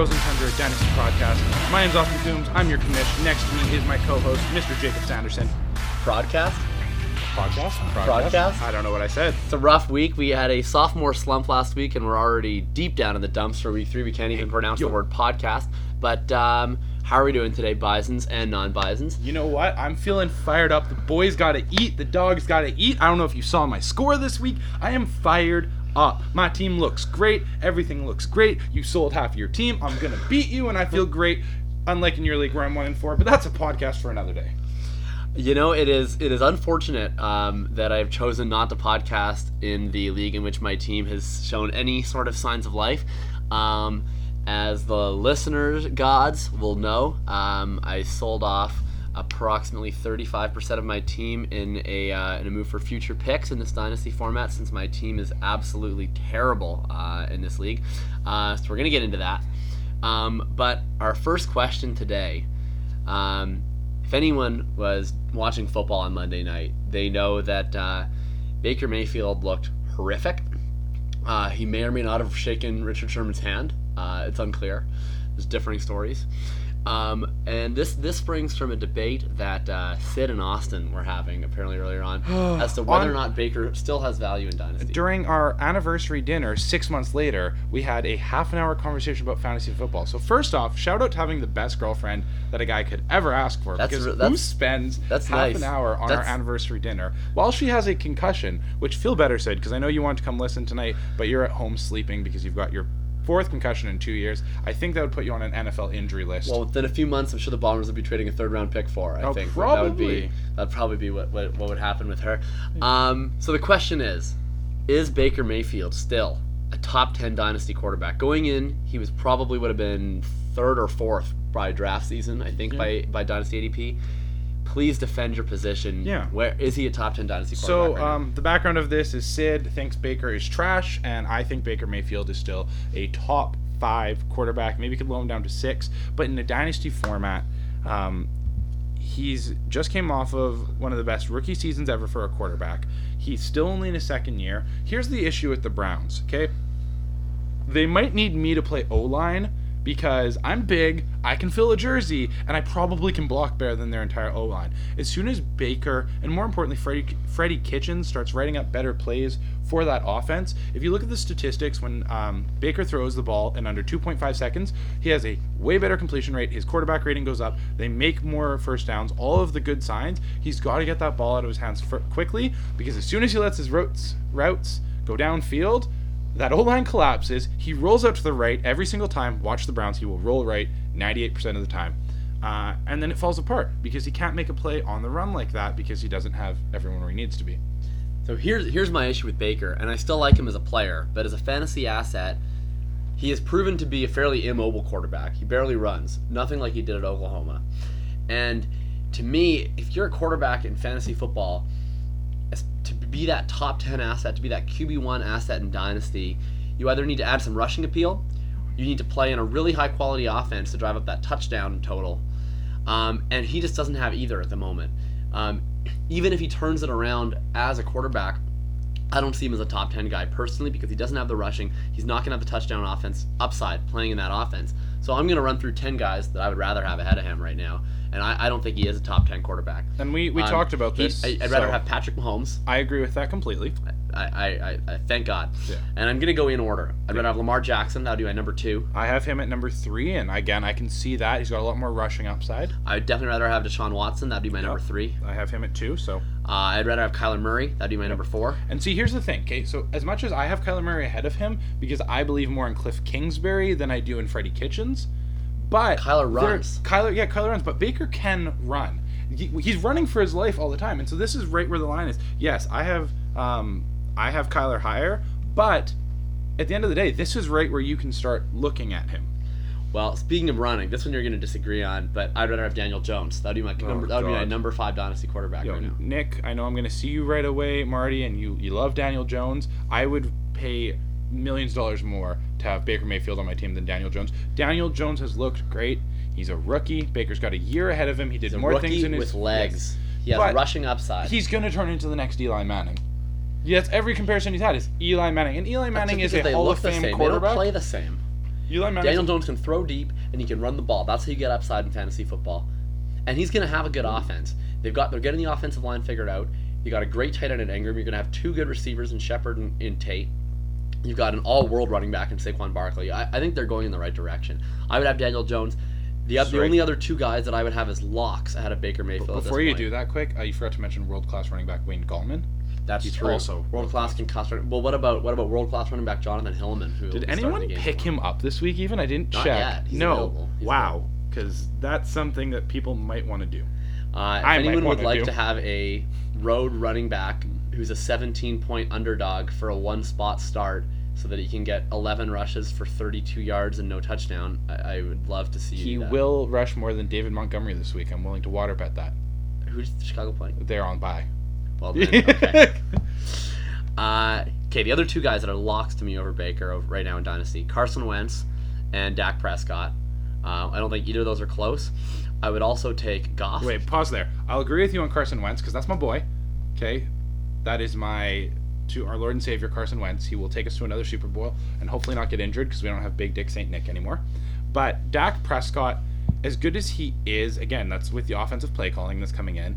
Frozen Tundra Dynasty Podcast. My name's Austin Coombs. I'm your commish. Next to me is my co-host, Mr. Jakob Sanderson. Broadcast. Podcast? Broadcast? I don't know what I said. It's a rough week. We had a sophomore slump last week, and we're already deep down in the dumps for week three. We can't even pronounce the word podcast. But um, how are we doing today, Bisons and non-Bisons? You know what? I'm feeling fired up. The boys got to eat. The dogs got to eat. I don't know if you saw my score this week. I am fired up. My team looks great. Everything looks great. You sold half your team. I'm gonna beat you, and I feel great. Unlike in your league where I'm one and four, but that's a podcast for another day. You know, it is it is unfortunate um, that I've chosen not to podcast in the league in which my team has shown any sort of signs of life. Um, as the listeners gods will know, um, I sold off approximately 35% of my team in a uh, in a move for future picks in this dynasty format since my team is absolutely terrible uh, in this league. Uh, so we're gonna get into that. Um, but our first question today. Um, if anyone was watching football on Monday night, they know that uh, Baker Mayfield looked horrific. Uh, he may or may not have shaken Richard Sherman's hand. Uh, it's unclear. There's differing stories. Um, and this this springs from a debate that uh, Syd and Austin were having apparently earlier on as to whether On- or not Baker still has value in Dynasty. During our anniversary dinner six months later, we had a half an hour conversation about fantasy football. So first off, shout out to having the best girlfriend that a guy could ever ask for. That's because re- who that's- spends that's half nice. an hour on That's- our anniversary dinner while she has a concussion, which feel better Syd because I know you want to come listen tonight, but you're at home sleeping because you've got your fourth concussion in two years. I think that would put you on an NFL injury list. Well, within a few months, I'm sure the Bombers would be trading a third round pick for. I Oh, think that would be that'd probably be what, what what would happen with her. Um, so the question is, is Baker Mayfield still a top ten dynasty quarterback? Going in, he was probably would have been third or fourth by draft season. I think by by dynasty ADP. Please defend your position. Yeah. Where is he a top ten dynasty So quarterback? right now? um, the background of this is Syd thinks Baker is trash, and I think Baker Mayfield is still a top five quarterback. Maybe could low him down to six, but in a dynasty format, um, he's just came off of one of the best rookie seasons ever for a quarterback. He's still only in his second year. Here's the issue with the Browns. Okay, they might need me to play O line because I'm big, I can fill a jersey, and I probably can block better than their entire O line. As soon as Baker, and more importantly, Freddie, Freddie Kitchens starts writing up better plays for that offense, if you look at the statistics, when um, Baker throws the ball in under 2.5 seconds, he has a way better completion rate. His quarterback rating goes up. They make more first downs. All of the good signs. He's got to get that ball out of his hands quickly because as soon as he lets his routes routes go downfield, that O line collapses. He rolls out to the right every single time. Watch the Browns. He will roll right 98% of the time. Uh, and then it falls apart because he can't make a play on the run like that because he doesn't have everyone where he needs to be. So here's here's my issue with Baker, and I still like him as a player, but as a fantasy asset, he has proven to be a fairly immobile quarterback. He barely runs, nothing like he did at Oklahoma. And to me, if you're a quarterback in fantasy football, be that top 10 asset, to be that QB1 asset in Dynasty, you either need to add some rushing appeal, you need to play in a really high quality offense to drive up that touchdown total. Um, and he just doesn't have either at the moment. Um, even if he turns it around as a quarterback, I don't see him as a top 10 guy personally because he doesn't have the rushing. He's not going to have the touchdown offense upside playing in that offense. So I'm going to run through 10 guys that I would rather have ahead of him right now. And I, I don't think he is a top 10 quarterback. And we, we Um, talked about he- this. I, would rather have Patrick Mahomes. I agree with that completely. I, I, I, I thank God. Yeah. And I'm going to go in order. I'd rather have Lamar Jackson. That would be my number two. I have him at number three, and again, I can see that. He's got a lot more rushing upside. I would definitely rather have Deshaun Watson. That'd be my number three. I have him at two, so. Uh, I'd rather have Kyler Murray. That'd be my number four. And see, here's the thing, okay? So, as much as I have Kyler Murray ahead of him, because I believe more in Cliff Kingsbury than I do in Freddie Kitchens, but Kyler runs. Kyler, yeah, Kyler runs, but Baker can run. He, he's running for his life all the time, and so this is right where the line is. Yes, I have, um, I have Kyler higher, but at the end of the day, this is right where you can start looking at him. Well, speaking of running, this one you're going to disagree on, but I'd rather have Daniel Jones. That'd be my number. That would be my Oh, number five dynasty quarterback Yo, right now. Nick, I know I'm going to see you right away, Marty, and you, you love Daniel Jones. I would pay millions of dollars more to have Baker Mayfield on my team than Daniel Jones. Daniel Jones has looked great. He's a rookie. Baker's got a year ahead of him. He did more things in his with legs. He has rushing upside. He's going to turn into the next Eli Manning. Yes, every comparison he's had is Eli Manning, and Eli Manning is a they Hall look of the Fame same. They quarterback. don't play the same. Eli Manning. Daniel Jones can throw deep and he can run the ball. That's how you get upside in fantasy football. And he's going to have a good offense. They've got they're getting the offensive line figured out. You got a great tight end in Engram. You're going to have two good receivers in Shepard and in Tate. You've got an all-world running back in Saquon Barkley. I, I think they're going in the right direction. I would have Daniel Jones. The, oth- the only other two guys that I would have as locks ahead of Baker Mayfield. at this Before you point. do that, quick, uh, you forgot to mention world class running back Wayne Gallman. that's he's true. also world class concussed. running- Well, what about what about world class running back Jonathan Hillman? Who Did will be starting anyone pick for him up this week? Even I didn't Not check. yet. He's no. He's wow. Because that's something that people might want to do. Uh, if I might anyone would like do. to have a road running back who's a 17 point underdog for a one spot start so that he can get 11 rushes for 32 yards and no touchdown, I, I would love to see He that. will rush more than David Montgomery this week. I'm willing to water bet that. Who's Chicago playing? They're on bye. Well, then, okay. Uh, okay, the other two guys that are locks to me over Baker right now in Dynasty Carson Wentz and Dak Prescott. Uh, I don't think either of those are close. I would also take Goff. Wait, pause there. I'll agree with you on Carson Wentz because that's my boy. Okay, that is my to our Lord and Savior Carson Wentz. He will take us to another Super Bowl and hopefully not get injured because we don't have Big Dick Saint Nick anymore. But Dak Prescott, as good as he is, again, that's with the offensive play calling that's coming in.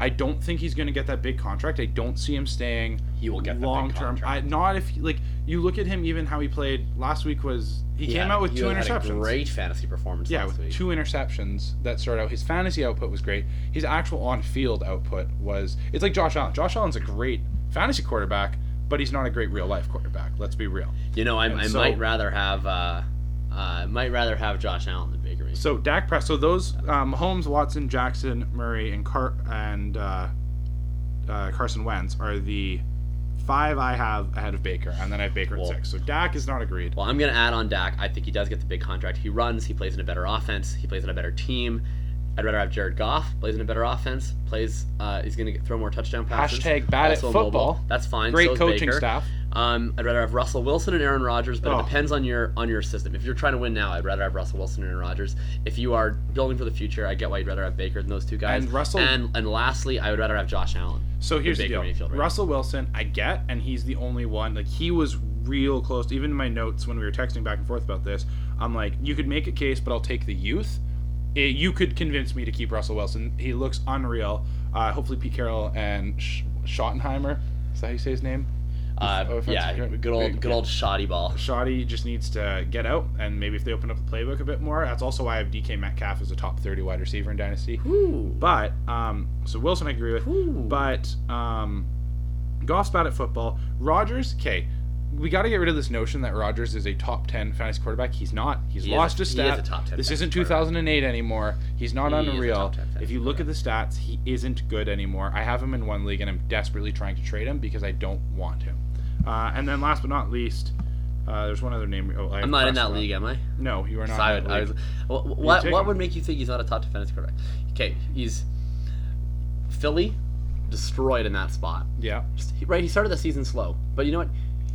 I don't think he's going to get that big contract. I don't see him staying He will get long term. I not if like you look at him even how he played last week was he, He came had- out with two interceptions. A great fantasy performance Yeah, last with week. two interceptions that started out. His fantasy output was great. His actual on-field output was. It's like Josh Allen. Josh Allen's a great fantasy quarterback, but he's not a great real-life quarterback. Let's be real. You know, I, I so- might rather have uh, uh, might rather have Josh Allen Mayfield. So Dak Press. So those um, Holmes, Watson, Jackson, Murray, and Car and uh, uh, Carson Wentz are the five I have ahead of Baker, and then I have Baker at six. So Dak is not agreed. Well, I'm going to add on Dak. I think he does get the big contract. He runs. He plays in a better offense. He plays in a better team. I'd rather have Jared Goff plays in a better offense. Plays. Uh, he's going to throw more touchdown passes. Hashtag bad at also mobile. football. That's fine. Great so coaching Baker. staff. Um, I'd rather have Russell Wilson and Aaron Rodgers, but Oh. it depends on your on your system. If you're trying to win now, I'd rather have Russell Wilson and Aaron Rodgers. If you are building for the future, I get why you'd rather have Baker than those two guys. And Russell- And and lastly, I would rather have Josh Allen. So here's the deal. Mayfield, right? Russell Wilson, I get, and he's the only one. Like he was real close. Even in my notes when we were texting back and forth about this, I'm like, you could make a case, but I'll take the youth. It, you could convince me to keep Russell Wilson. He looks unreal. Uh, hopefully, Pete Carroll and Sch- Schottenheimer. Is that how you say his name? Uh, Oh, yeah, good old good old shoddy ball. Shoddy just needs to get out, and maybe if they open up the playbook a bit more, that's also why I have DK Metcalf as a top 30 wide receiver in Dynasty. Ooh. But um, so Wilson, I agree with. Ooh. But um, Goff's bad at football. Rodgers, okay, we got to get rid of this notion that Rodgers is a top ten fantasy quarterback. He's not. He's He is lost a- his he is stat. a top 10 this isn't 2008 anymore. He's not He is a unreal. top 10 If you look at the stats, he isn't good anymore. I have him in one league, and I'm desperately trying to trade him because I don't want him. Uh, and then last but not least, uh, there's one other name. Oh, I'm not in that league, am I? No, you are not. I would, I was, wh- what what him. would make you think he's not a top 10 fantasy quarterback? Okay, he's Philly destroyed in that spot. yeah. Right, he started the season slow, but you know what?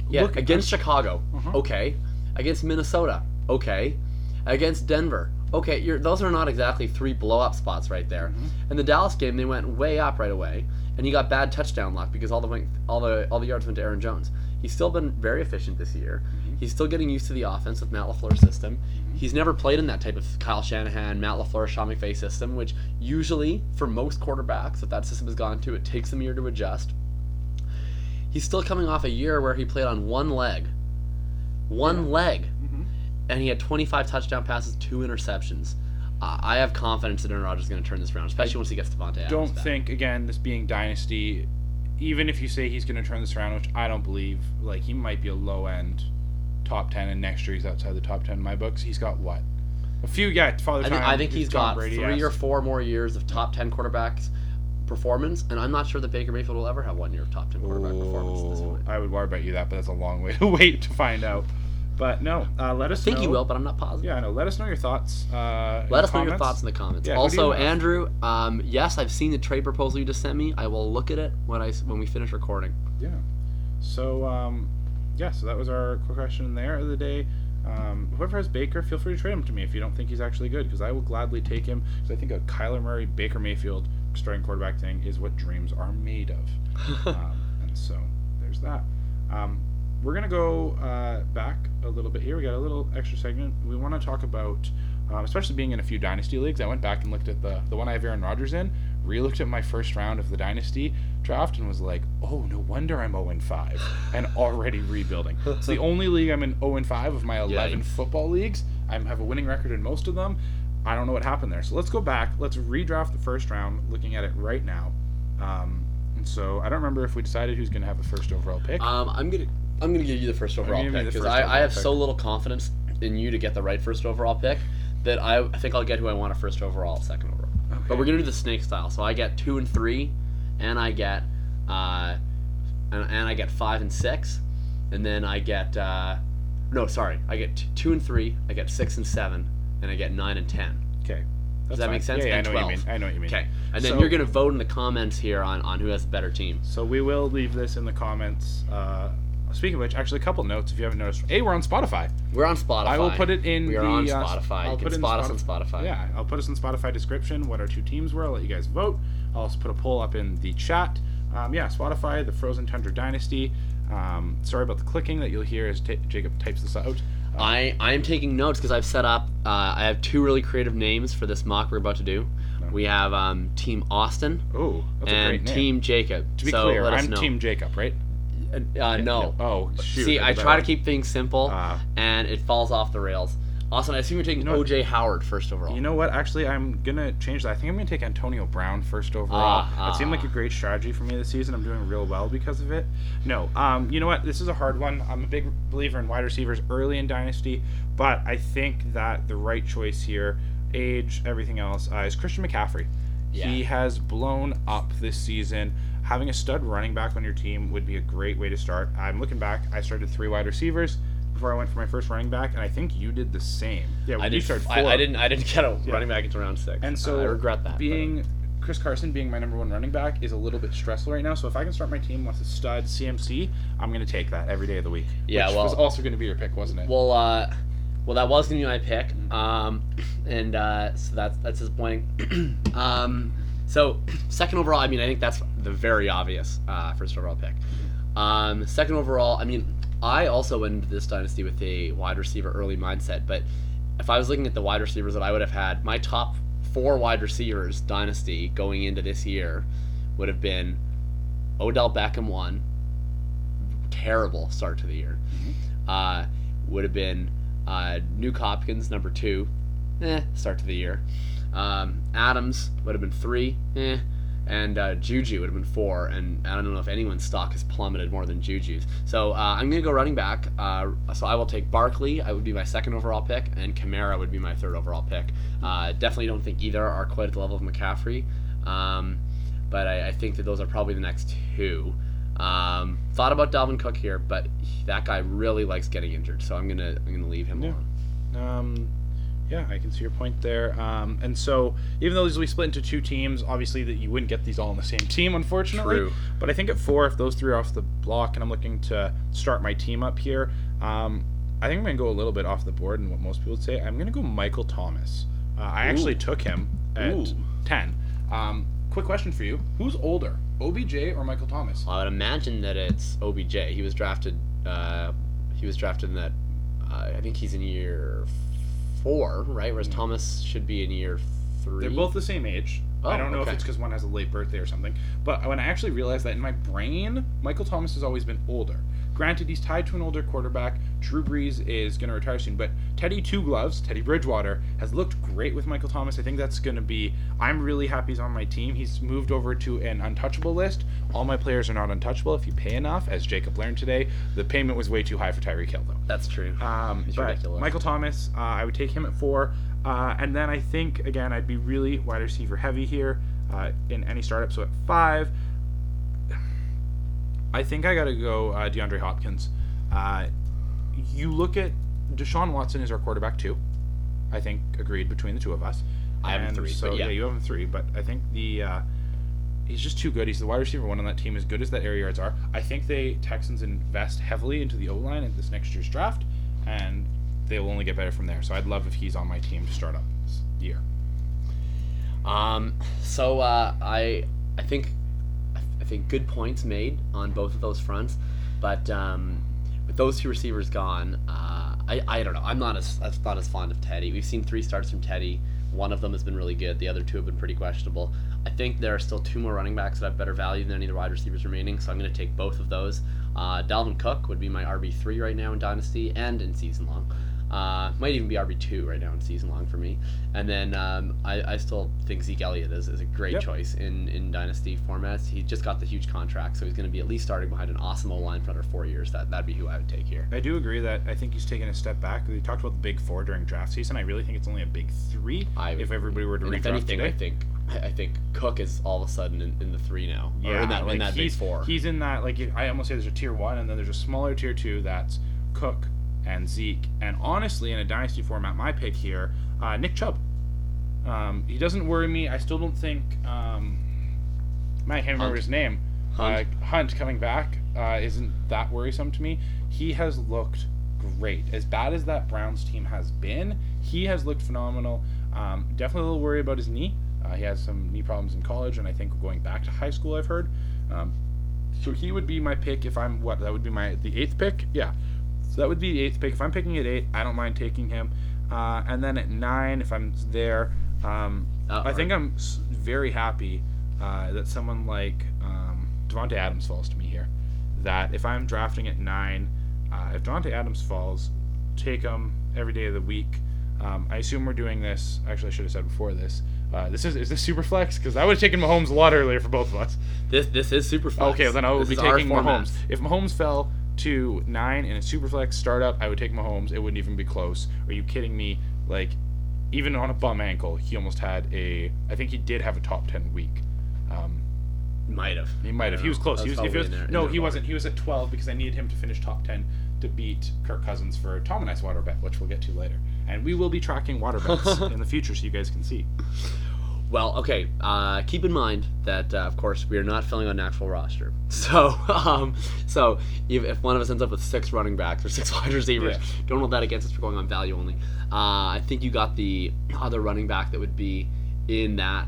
Yeah, Look, against Chicago, Uh-huh. okay. Against Minnesota, okay. Against Denver, okay. You're, those are not exactly three blow up spots right there. Mm-hmm. In the Dallas game, they went way up right away, and he got bad touchdown luck because all the all the all the yards went to Aaron Jones. He's still been very efficient this year. Mm-hmm. He's still getting used to the offense with Matt LaFleur's system. He's never played in that type of Kyle Shanahan, Matt LaFleur, Sean McVay system, which usually for most quarterbacks that that system has gone to, it takes them a year to adjust. He's still coming off a year where he played on one leg, one leg, Mhm. and he had 25 touchdown passes, two interceptions. Uh, I have confidence that Aaron Rodgers is going to turn this around, especially once he gets Davante Adams don't back. think again this being dynasty even if you say he's going to turn this around which i don't believe like he might be a low end top 10 and next year he's outside the top 10 in my books he's got what a few yeah father I think, I think he's Tom got Brady, three yes. or four more years of top 10 quarterbacks performance, and I'm not sure that Baker Mayfield will ever have one year of top 10 quarterback performance. This Oh, way. i would worry about you that but that's a long way to wait to find out but no uh, let us I think know he will, but I'm not positive. yeah i know let us know your thoughts uh, Let us know your thoughts in the comments. Yeah, you also. Andrew, um, yes, I've seen the trade proposal you just sent me. I will look at it when I when we finish recording. yeah so um yeah so that was our quick question there of the day um, whoever has Baker, feel free to trade him to me if you don't think he's actually good, because I will gladly take him. Because I think a Kyler Murray, Baker Mayfield starting quarterback thing is what dreams are made of. um, and so there's that. Um, we're gonna go uh, back a little bit here. We got a little extra segment. We want to talk about, um, especially being in a few dynasty leagues. I went back and looked at the the one I have Aaron Rodgers in. Re-looked at my first round of the dynasty draft and was like, oh, no wonder I'm 0 5 and already rebuilding. It's the only league I'm in 0 5 of my 11 Yikes. football leagues. I have a winning record in most of them. I don't know what happened there. So let's go back. Let's redraft the first round, looking at it right now. Um, and so I don't remember if we decided who's going to have the first overall pick. Um, I'm gonna I'm gonna give you the first overall gonna give you pick because I, I have pick. so little confidence in you to get the right first overall pick that I, I think I'll get who I want a first overall, second overall. Okay. But we're gonna do the snake style. So I get two and three, and I get uh, and, and I get five and six, and then I get uh, no sorry I get t- two and three, I get six and seven, and I get nine and ten. okay. That's that fine. make sense? Yeah, yeah, I know what you 12. mean. I know what you mean. Okay, and then So- you're gonna vote in the comments here on, on who has the better team. So we will leave this in the comments. Uh, speaking of which, actually, a couple notes if you haven't noticed. A, we're on Spotify. We're on Spotify. I will put it in We are the, on uh, Spotify. I'll you put can spot us on Spotify. Yeah, I'll put us in Spotify description what our two teams were. I'll let you guys vote. I'll also put a poll up in the chat. Um, yeah, Spotify, the Frozen Tundra Dynasty. Um, sorry about the clicking that you'll hear as ta Jakob types this out. Uh, I, I am taking notes because I've set up. Uh, I have two really creative names for this mock we're about to do. We have um, Team Austin oh, that's a and great name. Team Jakob. to be so clear, let us I'm know. Team Jakob, right? Uh, no. Oh, shoot. See, I try to keep things simple, Uh, and it falls off the rails. Austin, I assume you're taking You know what? OJ Howard first overall. You know what? Actually, I'm gonna change that. I think I'm gonna take Antonio Brown first overall. Ah, that seemed ah. like a great strategy for me this season. I'm doing real well because of it. No, um, you know what? This is a hard one. I'm a big believer in wide receivers early in dynasty, but I think that the right choice here, age, everything else, uh, is Christian McCaffrey. Yeah. He has blown up this season. Having a stud running back on your team would be a great way to start. I'm looking back. I started three wide receivers before I went for my first running back, and I think you did the same. Yeah, I did. started I, four. I didn't. I didn't get a Yeah. running back into round six. And so I regret that. but- Being Chris Carson being my number one running back is a little bit stressful right now. So if I can start my team with a stud CMC, I'm going to take that every day of the week. Yeah, which well- was also going to be your pick, wasn't it? Well, uh, well, that was gonna be my pick, um, and uh, so that's that's disappointing. um, so second overall, I mean, I think that's the very obvious uh, first overall pick. Um, second overall, I mean, I also went into this dynasty with a wide receiver early mindset, but if I was looking at the wide receivers that I would have had, my top four wide receivers dynasty going into this year would have been Odell Beckham one, terrible start to the year. Uh, would have been uh, Nuke Hopkins number two, eh, start to the year. Um, Adams would have been three, eh, and uh, Juju would have been four. And I don't know if anyone's stock has plummeted more than Juju's. So uh, I'm gonna go running back. Uh, so I will take Barkley. I would be my second overall pick, and Kamara would be my third overall pick. Uh, definitely don't think either are quite at the level of McCaffrey, um, but I, I think that those are probably the next two. Um, thought about Dalvin Cook here, but that guy really likes getting injured, so I'm gonna I'm gonna leave him Yeah. alone. Um, yeah, I can see your point there. Um, and so even though these we split into two teams, obviously that you wouldn't get these all on the same team, unfortunately. True. But I think at four, if those three are off the block, and I'm looking to start my team up here, um, I think I'm gonna go a little bit off the board, and what most people would say, I'm gonna go Michael Thomas. Uh, I actually took him at Ooh. ten. Um, quick question for you: Who's older, OBJ or Michael Thomas? I would imagine that it's OBJ. He was drafted. Uh, he was drafted in that. Uh, I think he's in year four, right? Whereas mm-hmm. Thomas should be in year three. They're both the same age. I Oh, don't know if it's because one has a late birthday or something. But when I actually realized that in my brain, Michael Thomas has always been older. Granted, he's tied to an older quarterback. Drew Brees is going to retire soon. But Teddy Two Gloves, Teddy Bridgewater, has looked great with Michael Thomas. I think that's going to be. I'm really happy he's on my team. He's moved over to an untouchable list. All my players are not untouchable if you pay enough. As Jacob learned today, the payment was way too high for Tyreek Hill, though. That's true. Um, but ridiculous. Michael Thomas, uh, I would take him at four. Uh, and then I think, again, I'd be really wide receiver heavy here uh, in any startup. So at five, I think I got to go uh, DeAndre Hopkins. Uh, you look at Deshaun Watson is our quarterback, too. I think agreed between the two of us. I have And three, So but yeah. you have him three. But I think the uh, he's just too good. He's the wide receiver one on that team, as good as that area yards are. I think they Texans invest heavily into the O line in this next year's draft, and they will only get better from there. So I'd love if he's on my team to start up this year. Um, so uh, I I think think good points made on both of those fronts, but um, with those two receivers gone, uh, I, I don't know. I'm not as I'm not as fond of Teddy. We've seen three starts from Teddy. One of them has been really good. The other two have been pretty questionable. I think there are still two more running backs that have better value than any of the wide receivers remaining, so I'm going to take both of those. Uh, Dalvin Cook would be my RB three right now in Dynasty and in season long. Uh, might even be RB two right now in season long for me. And then um, I, I still think Zeke Elliott is, is a great Yep. choice in, in dynasty formats. He just got the huge contract, so he's going to be at least starting behind an awesome O line for another four years. That that'd be who I would take here. I do agree that I think he's taken a step back. We talked about the big four during draft season. I really think it's only a big three I if everybody were to redraft if anything, today. I think I think Cook is all of a sudden in, in the three now. Yeah, in that, like in that big he's, four. He's in that like I almost say there's a tier one, and then there's a smaller tier two that's Cook and Zeke. And honestly, in a dynasty format, my pick here, uh, Nick Chubb. Um, he doesn't worry me. I still don't think. Um, I can't remember Hunt. his name. Hunt. Uh, Hunt coming back uh, isn't that worrisome to me. He has looked great. As bad as that Browns team has been, he has looked phenomenal. Um, definitely a little worried about his knee. Uh, he has some knee problems in college, and I think going back to high school, I've heard. Um, so he would be my pick if I'm what? That would be my the eighth pick. Yeah. So that would be the eighth pick. If I'm picking at eight, I don't mind taking him. Uh, and then at nine, if I'm there, um, Uh, I think I'm very happy uh, that someone like um, Davante Adams falls to me here. That if I'm drafting at nine, uh, if Davante Adams falls, take him every day of the week. Um, I assume we're doing this. Actually, I should have said before this. Uh, this is is this super flex because I would have taken Mahomes a lot earlier for both of us. this this is super flex. Okay, then I would This be taking. Mahomes. If Mahomes fell to nine in a superflex startup, I would take Mahomes. It wouldn't even be close. Are you kidding me? Like, even on a bum ankle, he almost had a. I think he did have a top ten week. Um, Might have. he might have. He was close. He was. He was there, no, he wasn't. He was at twelve because I needed him to finish top ten to beat Kirk Cousins for Tom and I's water bet, which we'll get to later. And we will be tracking water bets in the future, so you guys can see. Well, okay. Uh, keep in mind that, uh, of course, we are not filling on actual roster. So, um, so if, if one of us ends up with six running backs or six wide receivers, Yeah. don't hold that against us for going on value only. Uh, I think you got the other running back that would be in that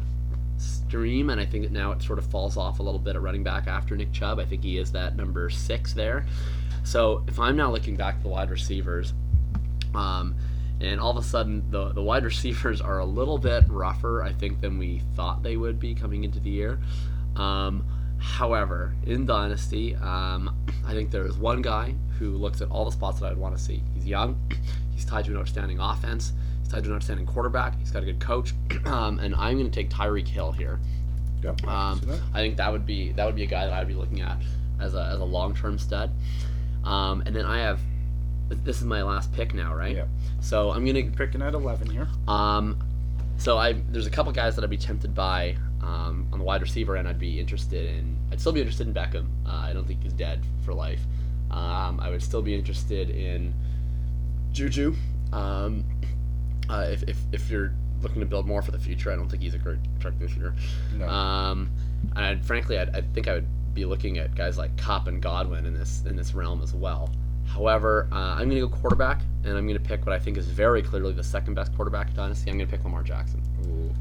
stream, and I think that now it sort of falls off a little bit at running back after Nick Chubb. I think he is that number six there. So if I'm now looking back at the wide receivers, um, and all of a sudden the, the wide receivers are a little bit rougher, I think, than we thought they would be coming into the year. Um, however, in Dynasty, um, I think there is one guy who looks at all the spots that I'd want to see. He's young, he's tied to an outstanding offense, he's tied to an outstanding quarterback, he's got a good coach, um, and I'm going to take Tyreek Hill here. Yep. Um, I think that would be that would be a guy that I'd be looking at as a, as a long term stud. Um, and then I have this is my last pick now, right? Yeah. So I'm gonna Picking at eleven here. um, so I there's a couple guys that I'd be tempted by um, on the wide receiver end. I'd be interested in. I'd still be interested in Beckham. Uh, I don't think he's dead for life. Um, I would still be interested in Juju. Um, uh, if, if if you're looking to build more for the future, I don't think he's a great practitioner. No. Um, and I'd, frankly, I'd, I think I would be looking at guys like Kupp and Godwin in this in this realm as well. However, uh, I'm going to go quarterback, and I'm going to pick what I think is very clearly the second best quarterback in Dynasty. I'm going to pick Lamar Jackson. Ooh.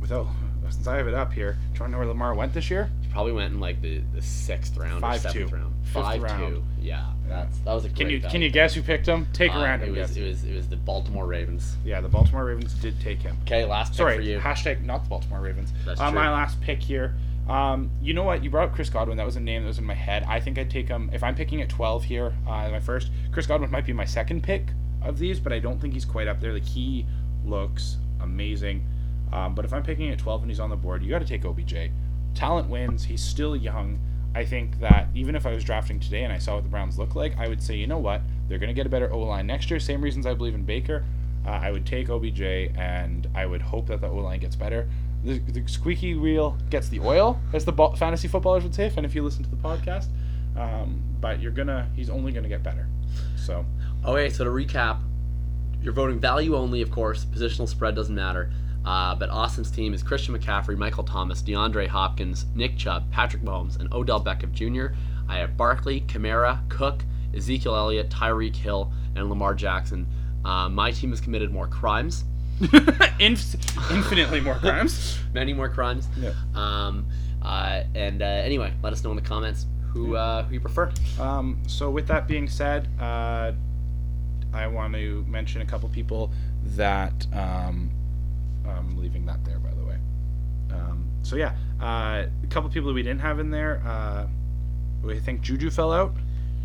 Without since I have it up here, do you want to know where Lamar went this year? He probably went in like the, the sixth round Five, or seventh two. round. Fifth Five round. two. Yeah, that's that was a great Can you value. can you guess who picked him? Take a Uh, random it was, guess. it was it was the Baltimore Ravens. Yeah, the Baltimore Ravens did take him. Okay, last pick Sorry, for you. hashtag not the Baltimore Ravens. That's uh, true. My last pick here. Um, you know what? You brought up Chris Godwin. That was a name that was in my head. I think I'd take him if I'm picking at 12 here. Uh, my first. Chris Godwin might be my second pick of these, but I don't think he's quite up there. Like he looks amazing. Um, but if I'm picking at 12 and he's on the board, you got to take OBJ. Talent wins. He's still young. I think that even if I was drafting today and I saw what the Browns look like, I would say, you know what? They're going to get a better O line next year. Same reasons I believe in Baker. Uh, I would take OBJ and I would hope that the O line gets better. The, the squeaky wheel gets the oil, as the fantasy footballers would say, if, and if you listen to the podcast. Um, but you're gonna, he's only gonna get better. So Okay, so to recap, you're voting value only, of course. Positional spread doesn't matter. Uh, but Austin's team is Christian McCaffrey, Michael Thomas, DeAndre Hopkins, Nick Chubb, Patrick Mahomes, and Odell Beckham Jr. I have Barkley, Kamara, Cook, Ezekiel Elliott, Tyreek Hill, and Lamar Jackson. Uh, my team has committed more crimes, Inf- infinitely more crimes. many more crimes. Yeah. Um, uh, and uh, anyway, let us know in the comments who uh, who you prefer. Um, so with that being said, uh, I want to mention a couple people that um, I'm leaving that there, by the way. Um, so yeah, uh, a couple people that we didn't have in there. Uh, I think Juju fell out.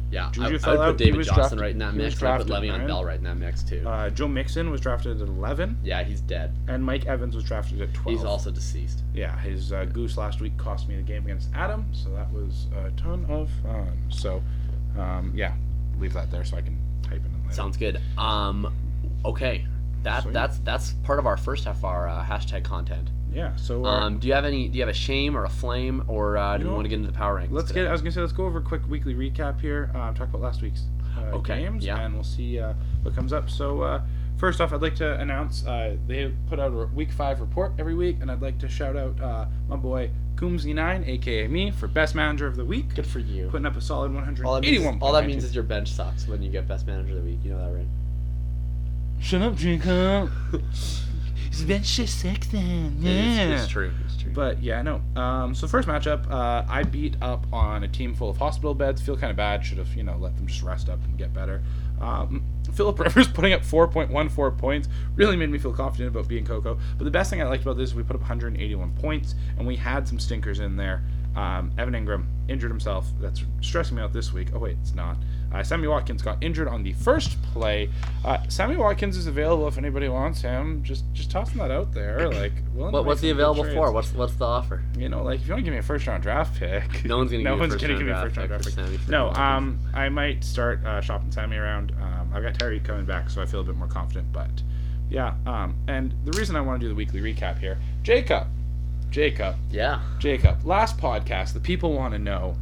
Yeah, Juju I, I would put David Johnson drafted- right in that mix. I put drafted Le'Veon nine. Bell right in that mix too. Uh, Joe Mixon was drafted at 11, yeah, he's dead. and Mike Evans was drafted at 12. He's also deceased. yeah, his uh, goose last week cost me the game against Adam, so that was a ton of fun. So, um, yeah, leave that there so I can type in later. Sounds good. Um, okay, that Sweet. that's that's part of our first half of our uh, hashtag content. Yeah. So uh, Um, do you have any? Do you have a shame or a flame, or uh, do You we want to get into the power rankings? let's today? get. I was gonna say let's go over a quick weekly recap here. Uh, talk about last week's uh, Okay, games, yeah. and we'll see uh, what comes up. So. Uh, First off, I'd like to announce uh, they put out a week five report every week, and I'd like to shout out uh, my boy Coomsy9, aka me, for best manager of the week, Good for you. putting up a solid All that 181. means, all that means is your bench sucks when you get best manager of the week. You know that, right? Shut up, Jakob. His bench shit six then. It's, it's true. It's true. But yeah, no. Um, so first matchup, uh, I beat up on a team full of hospital beds. Feel kind of bad. Should have you know let them just rest up and get better. Um, Philip Rivers putting up 4.14 points really made me feel confident about being Coco. But the best thing I liked about this is we put up 181 points and we had some stinkers in there. Um, Evan Engram injured himself. That's stressing me out this week. Oh wait, it's not. Uh, Sammy Watkins got injured on the first play. Uh, Sammy Watkins is available if anybody wants him. Just just tossing that out there. Like, what, what's he available for? What's what's the offer? You know, like if you want to give me a first round draft pick, No one's gonna no give you a one's first gonna round give me a first round draft pick. Sammy No, um, I might start uh, shopping Sammy around. Um, I've got Terry coming back, so I feel a bit more confident. But yeah, um, and the reason I want to do the weekly recap here, Jakob, Jakob, Yeah. Jakob. Last podcast, the people want to know.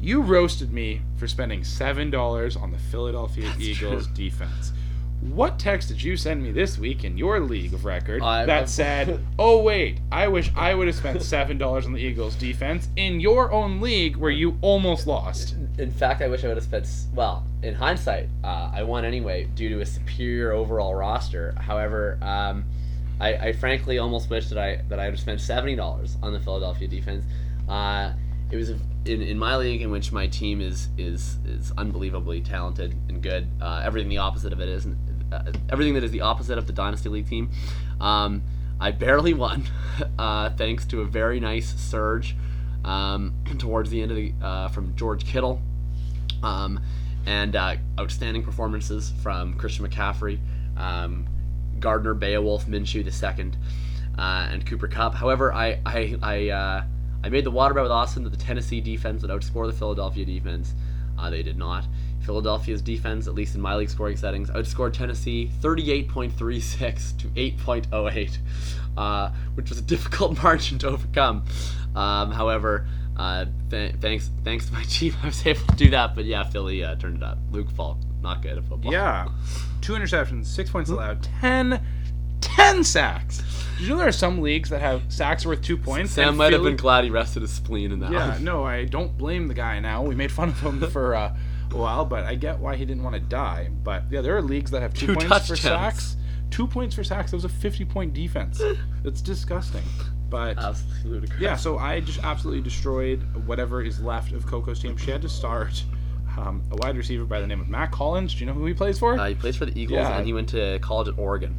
You roasted me for spending seven dollars on the Philadelphia That's Eagles true. defense. What text did you send me this week in your league of record I- that I- said, "Oh wait, I wish I would have spent seven dollars on the Eagles defense in your own league where you almost lost." In fact, I wish I would have spent. Well, in hindsight, uh, I won anyway due to a superior overall roster. However, um, I, I frankly almost wish that I that I have spent seventy dollars on the Philadelphia defense. Uh, it was a, in, in my league in which my team is is is unbelievably talented and good. Uh, everything the opposite of it is, uh, everything that is the opposite of the dynasty league team. Um, I barely won, uh, thanks to a very nice surge um, towards the end of the uh, from George Kittle, um, and uh, outstanding performances from Christian McCaffrey, um, Gardner Beowulf Minshew II, uh, and Cooper Kupp. However, I I I, uh, I made the water bet with Austin that the Tennessee defense would outscore the Philadelphia defense. Uh, they did not. Philadelphia's defense, at least in my league scoring settings, outscored Tennessee 38.36 to 8.08, uh, which was a difficult margin to overcome. Um, however, uh, th- thanks thanks to my team, I was able to do that. But yeah, Philly uh, turned it up. Luke Falk, not good at football. Yeah, two interceptions, six points allowed, 10, 10 sacks. Did you know there are some leagues that have sacks worth two points? Sam and might have been glad he rested his spleen in that Yeah, one. no, I don't blame the guy now. We made fun of him for uh, a while, but I get why he didn't want to die. But yeah, there are leagues that have two, Two points for sacks. Two points for sacks. That was a 50 point defense. It's disgusting. But Absolutely ludicrous. yeah, so I just absolutely destroyed whatever is left of Coco's team. She had to start um, a wide receiver by the name of Mack Hollins. Do you know who he plays for? Uh, he plays for the Eagles, Yeah. and he went to college at Oregon,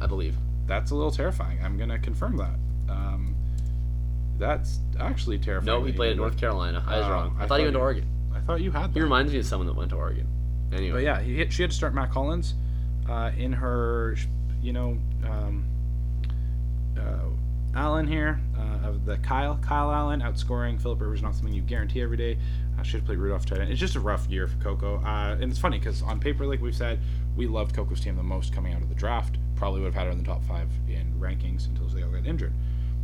I believe. That's a little terrifying. I'm gonna confirm that. Um, that's actually terrifying. No, he played at you- North Carolina. I was Oh, wrong. I, I thought he thought went to Oregon. I thought you had that. He reminds me of someone that went to Oregon. Anyway. But yeah, he hit, she had to start Mack Hollins uh, in her, you know, um, uh, Allen here uh, of the Kyle Kyle Allen outscoring Philip Rivers. Not something you guarantee every day. Had to play Rudolph tight end. It's just a rough year for Coco, uh, and it's funny because on paper, like we've said, we loved Coco's team the most coming out of the draft. Probably would have had her in the top five in rankings until they all got injured.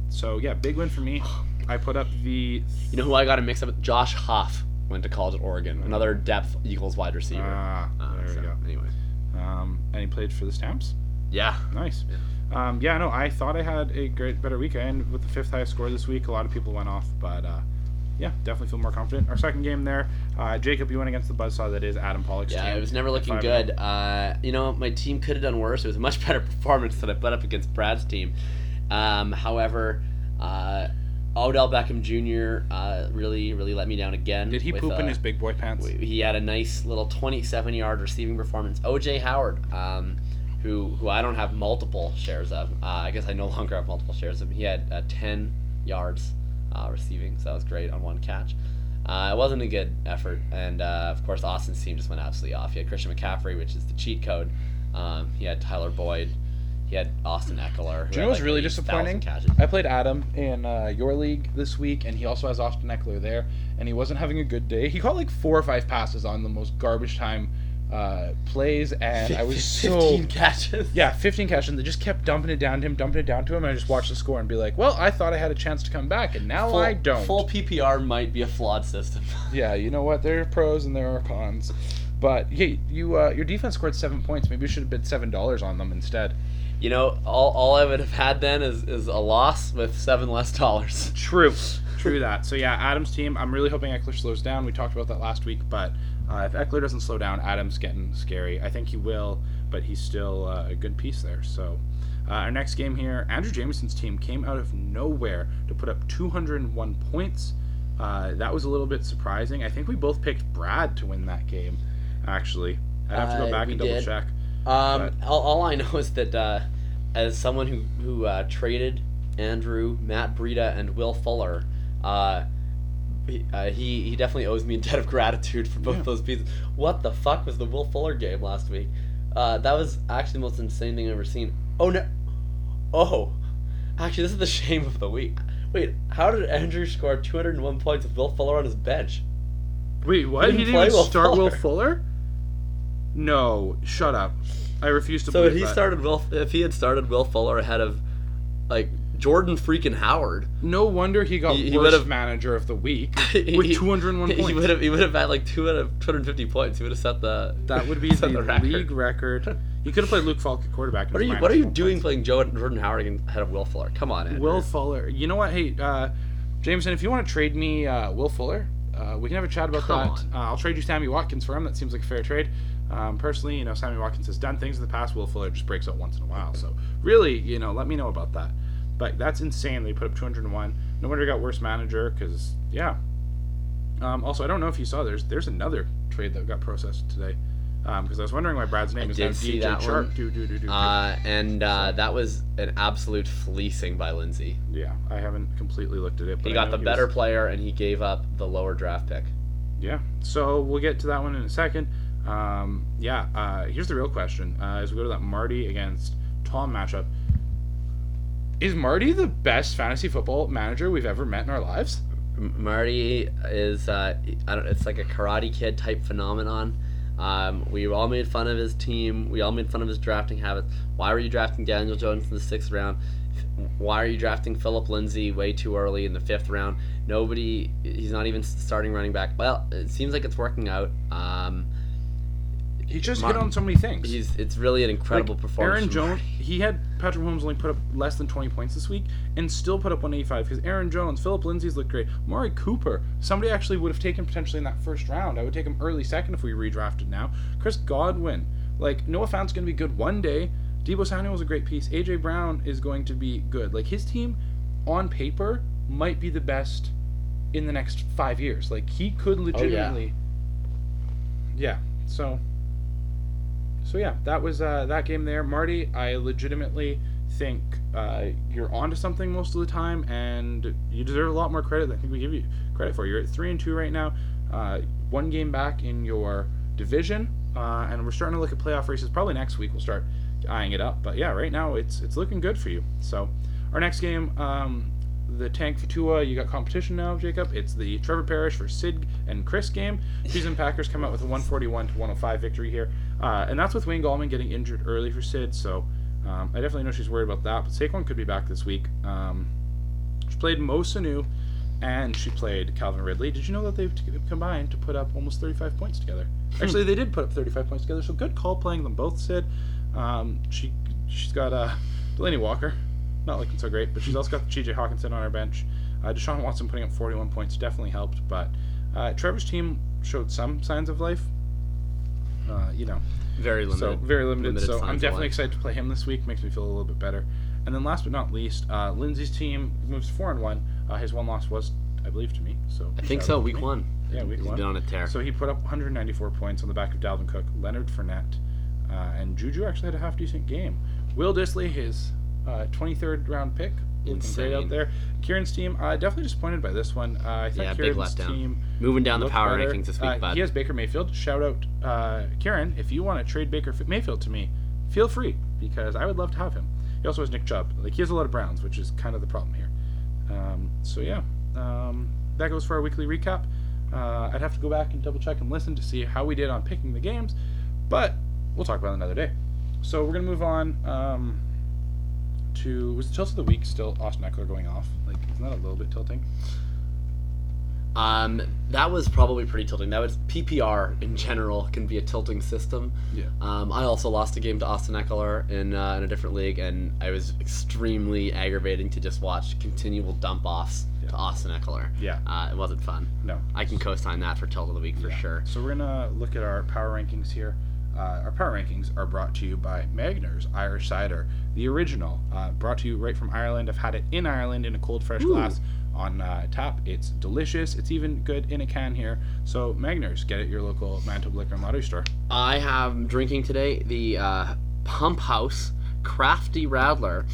So yeah, big win for me. I put up the You know who I got to mix up with? Josh Huff went to college at Oregon. Another depth Eagles wide receiver. ah, Uh, there so, we go. Anyway. Um, and he played for the Stamps. Yeah. Nice. Yeah. Um, yeah, no, I thought I had a great, better weekend with the fifth highest score this week. A lot of people went off, but uh, yeah, definitely feel more confident. Our second game there, uh, Jakob, you went against the buzzsaw that is Adam Pollock's Yeah, team. Yeah, it was never looking good. Uh, you know, my team could have done worse. It was a much better performance than I put up against Brad's team. Um, however, uh, Odell Beckham Jr. Uh, really, really let me down again. Did he with, poop in uh, his big boy pants? he had a nice little 27 yard receiving performance. OJ Howard, um, who who I don't have multiple shares of. Uh, I guess I no longer have multiple shares of him. He had uh, 10 yards uh, receiving, so that was great on one catch. Uh, it wasn't a good effort, and uh, of course Austin's team just went absolutely off. He had Christian McCaffrey, which is the cheat code. Um, he had Tyler Boyd. He had Austin Ekeler. Do you know what's like, really disappointing? I played Adam in uh, your league this week, and he also has Austin Ekeler there, and he wasn't having a good day. He caught like four or five passes on the most garbage time uh, plays, and I was so 15 catches. yeah, 15 catches, and they just kept dumping it down to him, dumping it down to him, and I just watched the score and be like, well, I thought I had a chance to come back, and now Full, I don't. Full PPR might be a flawed system. Yeah, you know what? There are pros and there are cons. But hey, you uh, your defense scored seven points. Maybe you should have bid seven dollars on them instead. You know, all, all I would have had then is, is a loss with seven less dollars. True, true that. So yeah, Adam's team. I'm really hoping Ekeler slows down. We talked about that last week, but uh, if Ekeler doesn't slow down, Adam's getting scary. I think he will, but he's still uh, a good piece there. So. Uh, our next game here, Andrew Jameson's team came out of nowhere to put up 201 points. Uh, that was a little bit surprising. I think we both picked Brad to win that game, actually. I'd have to go Uh, back and double did. check. Um, all, all I know is that uh, as someone who who uh, traded Andrew, Matt Breida, and Will Fuller, uh, he, uh, he he definitely owes me a debt of gratitude for both Yeah. those pieces. What the fuck was the Will Fuller game last week? Uh, that was actually the most insane thing I've ever seen. Oh no! Oh, actually, this is the shame of the week. Wait, how did Andrew score 201 points with Will Fuller on his bench? Wait, what? He He didn't didn't even Will start Will Fuller. Fuller? No, shut up. I refuse to So believe he that. started Will, if he had started Will Fuller ahead of, like Jordan freaking Howard, no wonder he got He- he worst would've- manager of the week he- with 201 he points. would have he would have had like two out of 250 points. He would have set the that would be set the, record. league record. He could have played Luke Falk at quarterback. What are you What are you doing points. playing Joe Jordan Howard against- ahead of Will Fuller? Come on, Andrew. Will Fuller. You know what? Hey, uh, Jameson, if you want to trade me uh, Will Fuller, uh, we can have a chat about Come that. on. Uh, I'll trade you Sammy Watkins for him. That seems like a fair trade. Um, personally, you know, Sammy Watkins has done things in the past. Will Fuller just breaks out once in a while. So really, you know, let me know about that. But that's insane. They put up 201. No wonder he got worse manager because yeah. Um, also, I don't know if you saw there's there's another trade that got processed today. Because I was wondering why Brad's name I is did now see DJ one. Do, do, do, do. Uh, and uh, that was an absolute fleecing by Lindsay. yeah, I haven't completely looked at it. But He got the was- better player, and he gave up the lower draft pick. Yeah. So we'll get to that one in a second. Um, yeah. Uh, here's the real question: uh, as we go to that Marty against Tom matchup, is Marty the best fantasy football manager we've ever met in our lives? Marty is uh, I don't. It's like a Karate Kid type phenomenon. Um, we all made fun of his team. We all made fun of his drafting habits. Why were you drafting Daniel Jones in the sixth round? Why are you drafting Phillip Lindsay way too early in the fifth round? Nobody. He's not even starting running back. Well, it seems like it's working out. Um, He just Mar- hit on so many things. he's. It's really an incredible Like, performance. Aaron Jones, he had Patrick Mahomes only put up less than 20 points this week and still put up 185 because Aaron Jones, Phillip Lindsay's looked great. Amari Cooper, somebody actually would have taken potentially in that first round. I would take him early second if we redrafted now. Chris Godwin, like Noah Fant's going to be good one day. Deebo Samuel's a great piece. AJ Brown is going to be good. Like his team, on paper, might be the best in the next five years. Like he could oh, legitimately. yeah. So. So yeah, that was uh, that game there, Marty. I legitimately think uh, you're onto something most of the time, and you deserve a lot more credit than I think we give you credit for. You're at three and two right now, uh, one game back in your division, uh, and we're starting to look at playoff races. Probably next week we'll start eyeing it up. But yeah, right now it's it's looking good for you. So our next game, um, the Tank for Tua, you got competition now, Jakob. It's the Trevor Parrish for Syd and Chris game. Cheese and Packers come out with a 141 to 105 victory here, uh, and that's with Wayne Gallman getting injured early for Syd. So um, I definitely know she's worried about that. But Saquon could be back this week. Um, she played Mo Sanu, and she played Calvin Ridley. Did you know that they've t- combined to put up almost 35 points together? Actually, they did put up 35 points together. So good call playing them both, Syd. Um, she she's got uh, Delanie Walker, not looking so great, but she's also got T.J. Hockenson on her bench. Uh, Deshaun Watson putting up 41 points definitely helped, but uh, Trevor's team showed some signs of life. Uh, you know, Very limited. so very limited. limited so I'm definitely excited to play him this week. Makes me feel a little bit better. and then last but not least, uh, Lindsay's team moves four and one. Uh, his one loss was, I believe, to me. So I think so. Week me. one. Yeah, week He's one. been on a tear. So he put up 194 points on the back of Dalvin Cook, Leonard Fournette, uh, and Juju actually had a half decent game. Will Dissly, his uh, 23rd round pick, great out there. Kieran's team, uh, definitely disappointed by this one. Uh, I thought Yeah, Kieran's team Moving down the power better. rankings this week, Uh. He has Baker Mayfield. Shout out, uh, Kieran, if you want to trade Baker Mayfield to me, feel free because I would love to have him. He also has Nick Chubb. Like he has a lot of Browns, which is kind of the problem here. Um, so yeah, um, that goes for our weekly recap. Uh, I'd have to go back and double check and listen to see how we did on picking the games, but we'll talk about it another day. So we're gonna move on um, to was the tilt of the week still Austin Ekeler going off? Like isn't that a little bit tilting? Um, that was probably pretty tilting. That was PPR in general can be a tilting system. Yeah. Um, I also lost a game to Austin Ekeler in, uh, in a different league, and I was extremely aggravating to just watch continual dump offs Yeah. to Austin Ekeler. Yeah. Uh, it wasn't fun. No. I can co-sign that for tilt of the week for Yeah. sure. So we're gonna look at our power rankings here. Uh, our power rankings are brought to you by Magners Irish Cider, the original, uh, brought to you right from Ireland. I've had it in Ireland in a cold, fresh Ooh. glass on uh, tap. It's delicious. It's even good in a can here. So Magners, get it at your local Manitoba Liquor and Lottery store. I have drinking today the uh, Pump House Crafty Radler,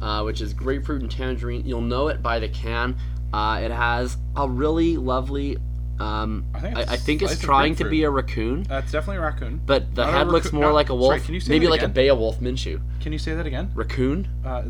uh, which is grapefruit and tangerine. You'll know it by the can. Uh, it has a really lovely. Um, I think I, it's I think it's trying to be a raccoon, That's definitely a raccoon. but the Not head looks more no, like a wolf. sorry, can you say maybe that like a again? Beowulf Minshew. Can you say that again? Raccoon? Uh,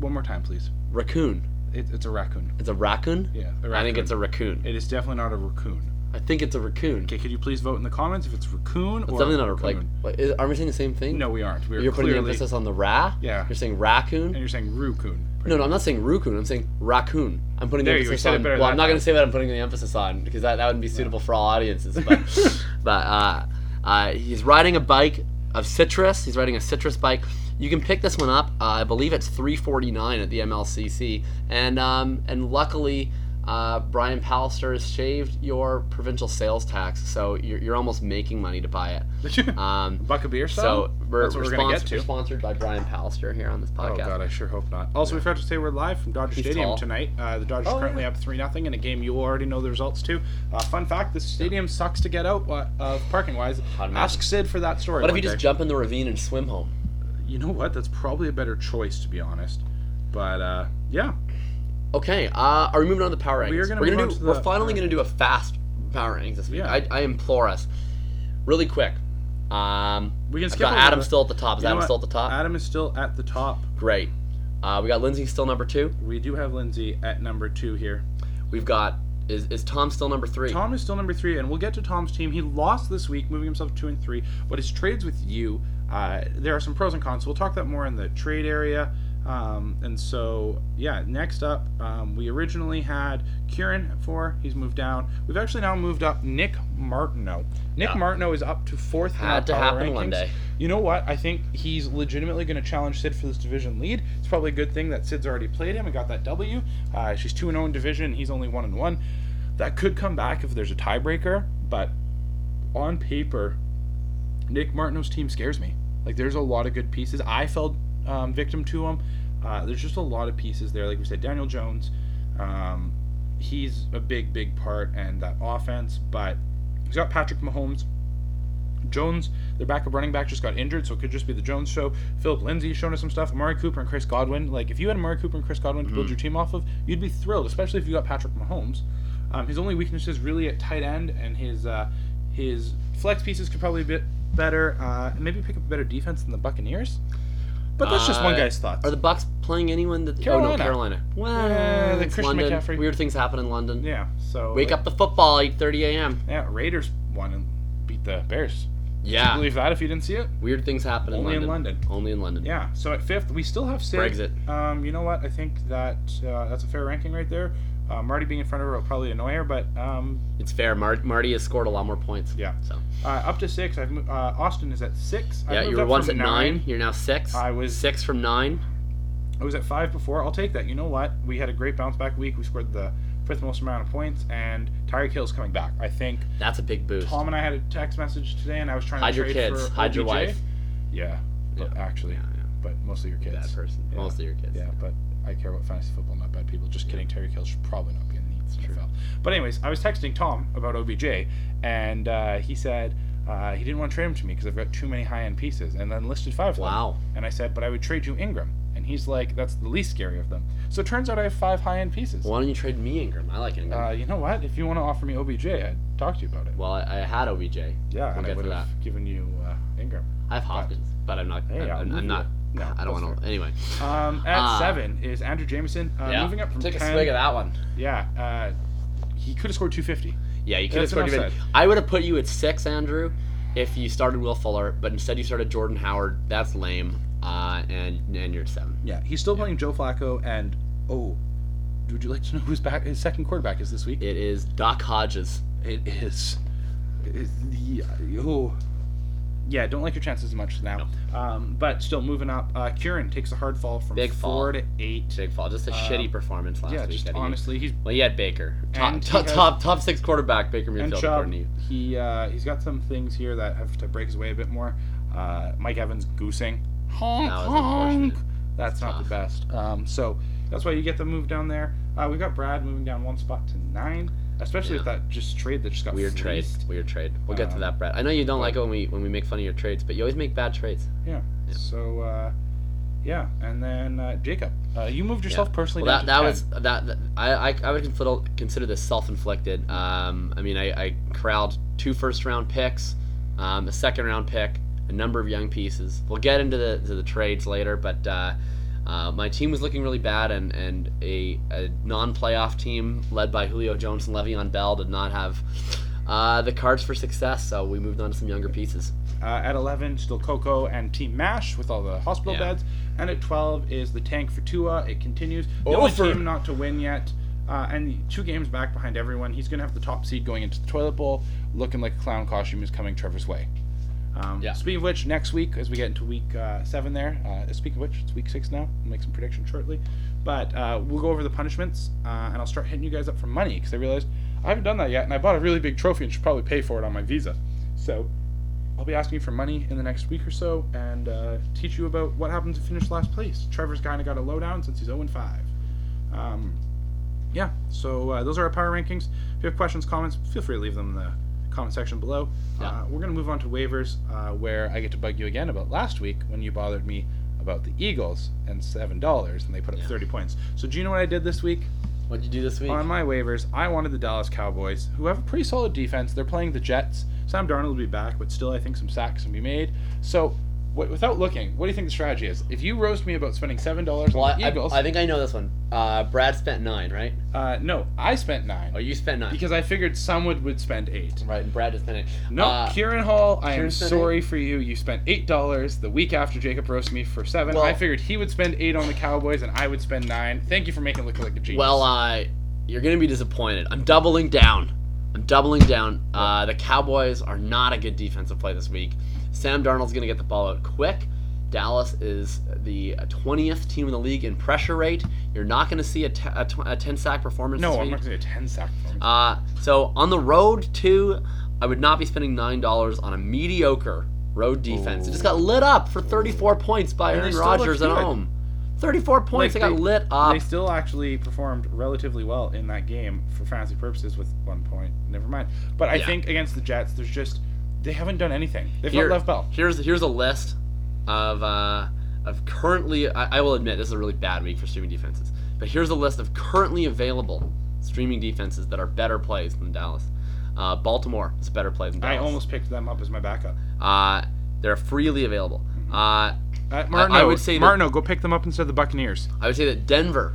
one more time, please. Raccoon. It, it's a raccoon. It's a raccoon? Yeah, a raccoon. I think it's a raccoon. It is definitely not a raccoon. I think it's a raccoon. Okay, could you please vote in the comments if it's raccoon It's or definitely not a like. raccoon? What, is, are we saying the same thing? No, we aren't. We're You're putting the emphasis on the ra. Yeah. You're saying raccoon. and you're saying raccoon. No, no, I'm not saying raccoon. I'm saying raccoon. I'm putting There the emphasis on. Well, I'm not going to say that. I'm putting the emphasis on because that, that wouldn't be suitable for all audiences. But but uh, uh, he's riding a bike of citrus. He's riding a citrus bike. You can pick this one up. Uh, I believe it's 349 at the MLCC, and um, and luckily. Uh, Brian Pallister has shaved your provincial sales tax, so you're, you're almost making money to buy it. Um, Buck of beer style? so we're, That's what we're, we're gonna get sponsored, to. we're sponsored by Brian Pallister here on this podcast. Oh god, I sure hope not. Also, we forgot to say we're live from Dodger He's Stadium tall. tonight. Uh, the Dodgers Oh, currently yeah. up three nothing in a game you already know the results to. Uh, fun fact: this stadium sucks to get out uh, of parking wise. Ask Syd for that story. What if you just jump in the ravine and swim home? You know what? That's probably a better choice, to be honest. But uh, yeah, Okay, uh, are we moving on to the power rankings? We are gonna we're gonna do. to we're finally gonna do a fast power rankings this week. Yeah. I, I implore us, really quick. Um, we can I've skip got Adam the- still at the top. Is You Adam still at the top? Adam is still at the top. Great. Uh, we got Lindsay still number two. We do have Lindsay at number two here. We've got is is Tom still number three? Tom is still number three, and we'll get to Tom's team. He lost this week, moving himself to two and three. But his trades with you, uh, there are some pros and cons. We'll talk that more in the trade area. Um, and so, yeah, next up, um, we originally had Kieran at four. He's moved down. We've actually now moved up Nick Martineau. Nick Yeah. Martineau is up to fourth. Had to happen one rankings. day. You know what? I think he's legitimately going to challenge Syd for this division lead. It's probably a good thing that Syd's already played him and got that W. Uh, she's 2 0 in division. He's only 1 and 1. That could come back if there's a tiebreaker, but on paper, Nick Martineau's team scares me. Like, there's a lot of good pieces. I fell um, victim to him. Uh, there's just a lot of pieces there. Like we said, Daniel Jones, um, he's a big, big part and that offense, but he's got Patrick Mahomes. Jones, their backup running back, just got injured, so it could just be the Jones show. Philip Lindsay showing us some stuff. Amari Cooper and Chris Godwin. Like, if you had Amari Cooper and Chris Godwin to build your team off of, you'd be thrilled, especially if you got Patrick Mahomes. Um, his only weakness is really at tight end, and his uh, his flex pieces could probably be better. Uh, maybe pick up a better defense than the Buccaneers. But that's just one Uh, guy's thoughts. Are the Bucks playing anyone that? Oh Carolina. no, Carolina. Well, Yeah, the it's Christian London. McCaffrey. Weird things happen in London. yeah, so Wake up the football, 8:30 a.m. Yeah, Raiders won and beat the Bears. Yeah. Believe that if you didn't see it. Weird things happen Only in in London. London. Only in London. Yeah. So at fifth, we still have Syd. Brexit. Um, you know what? I think that uh, that's a fair ranking right there. Uh, Marty being in front of her will probably annoy her, but um, It's fair. Mar- Marty has scored a lot more points. yeah. So Uh, up to six. I've mo- uh, Austin is at six. I yeah, you were once at nine. You're now six. I was- six from nine. I was at five before. I'll take that. You know what? We had a great bounce back week. We scored the fifth most amount of points, and Tyreek Hill's coming back. I think That's a big boost. Tom and I had a text message today, and I was trying Hide to your trade kids. for Hide your OBJ. wife. Yeah, but actually, Yeah, but mostly your kids. Bad person. Yeah. Mostly your kids. Yeah, but I care about fantasy football, not people. Just kidding. Tyreek Hill should probably not be in the NFL. But anyways, I was texting Tom about OBJ, and uh, he said uh, he didn't want to trade him to me because I've got too many high end pieces, and then listed five. of them. Wow. And I said, but I would trade you Engram, and he's like, that's the least scary of them. So it turns out I have five high end pieces. Why don't you trade me Engram? I like Engram. Uh, you know what? If you want to offer me OBJ, I'd talk to you about it. well, I, I had OBJ. yeah, we'll and I would have given you uh, Engram. I have Hopkins, but I'm not. Hey, I'll I'm, I'm not. No, I don't want to. Anyway. Um, at Ah. seven is Andrew Jameson. Uh, yeah. Moving up from Take 10. a swig of that one. Yeah, uh, he could have scored 250. Yeah, you could have scored even. I would have put you at six, Andrew, if you started Will Fuller, but instead you started Jordan Howard. That's lame. Uh, and and you're at seven. Yeah, he's still playing Joe Flacco, and oh, would you like to know who's back? His second quarterback is this week. It is Doc Hodges. It is. It is the oh. Yeah, don't like your chances as much now. Um, but still moving up. Uh, Kieran takes a hard fall from Big four fall. to eight. Big fall. Just a Um, shitty performance last yeah, week. just honestly, he's Well, you had Baker. Top he top, has- top top six quarterback Baker Mayfield Chubb. according to you. He uh, he's got some things here that have to break his way a bit more. Uh, Mike Evans goosing. Honk That honk. That's not Tough. the best. Um, so that's why you get the move down there. Uh, we got Brad moving down one spot to nine, especially with that just trade that just got Weird trade. Weird trade. We'll get to Um, that, Brett. I know you don't like it when we when we make fun of your trades, but you always make bad trades. Yeah. Yeah. So uh, yeah, and then uh, Jakob, uh, you moved yourself Yeah. personally Well, that, down that to 10. was that, that I, I I would consider consider this self-inflicted. Um, I mean, I, I corralled two first-round picks, um, a second-round pick, a number of young pieces. We'll get into the to the trades later, but uh, uh, my team was looking really bad, and and a, a non-playoff team led by Julio Jones and Le'Veon Bell did not have uh, the cards for success. So we moved on to some younger pieces. Uh, at 11, still Coco and Team Mash with all the hospital Yeah. beds. And at 12 is the tank for Tua. It continues. The only team not to win yet. Uh, and two games back behind everyone. He's going to have the top seed going into the toilet bowl, looking like a clown costume is coming Trevor's way. Um, Yeah. Speaking of which, next week, as we get into week uh, seven there, uh, speaking of which, it's week six now. We'll make some predictions shortly. But uh, we'll go over the punishments, uh, and I'll start hitting you guys up for money because I realized I haven't done that yet, and I bought a really big trophy and should probably pay for it on my Visa. So I'll be asking you for money in the next week or so and uh, teach you about what happens to finish last place. Trevor's kind of got a lowdown since he's 0 5. Um, yeah, so uh, those are our power rankings. If you have questions, comments, feel free to leave them in the comment section below. Yeah. Uh, we're going to move on to waivers, uh, where I get to bug you again about last week when you bothered me about the Eagles and $7 and they put up Yeah. 30 points. So, do you know what I did this week? What'd you do this week? On my waivers, I wanted the Dallas Cowboys, who have a pretty solid defense. They're playing the Jets. Sam Darnold will be back, but still, I think some sacks can be made. So, w- without looking, what do you think the strategy is? If you roast me about spending seven dollars well, on the I, Eagles, I, I think I know this one. Uh, Brad spent nine, right? uh, no, I spent nine Oh, you spent nine. because I figured someone would spend eight. Right, and Brad just spent eight. No, Uh, Kieran Hall, I am Kieran spent sorry for you. You spent eight dollars the week after Jakob roasted me for seven. Well- I figured he would spend eight on the Cowboys and I would spend nine. Thank you for making it look like a genius. Well, uh, you're gonna be disappointed. I'm doubling down. I'm doubling down. Uh, the Cowboys are not a good defensive play this week. Sam Darnold's gonna get the ball out quick. Dallas is the 20th team in the league in pressure rate. You're not going to see a, t- a, a 10 sack performance no, I'm not going to say a ten sack performance. Uh, so on the road too, I would not be spending nine dollars on a mediocre road defense. It just got lit up for 34 points by And they Aaron Rodgers at home. 34 points. Like, they got lit up. They still actually performed relatively well in that game for fantasy purposes with one point. Never mind. But I Yeah. think against the Jets, there's just they haven't done anything. They've Here- got Lev Bell. Here's here's a list of uh, of currently. I, I will admit this is a really bad week for streaming defenses, but here's a list of currently available streaming defenses that are better plays than Dallas. Uh, Baltimore is a better play than Dallas. I almost picked them up as my backup. Uh, they're freely available. Uh, Uh, Martino, I would say that- go pick them up instead of the Buccaneers. I would say that Denver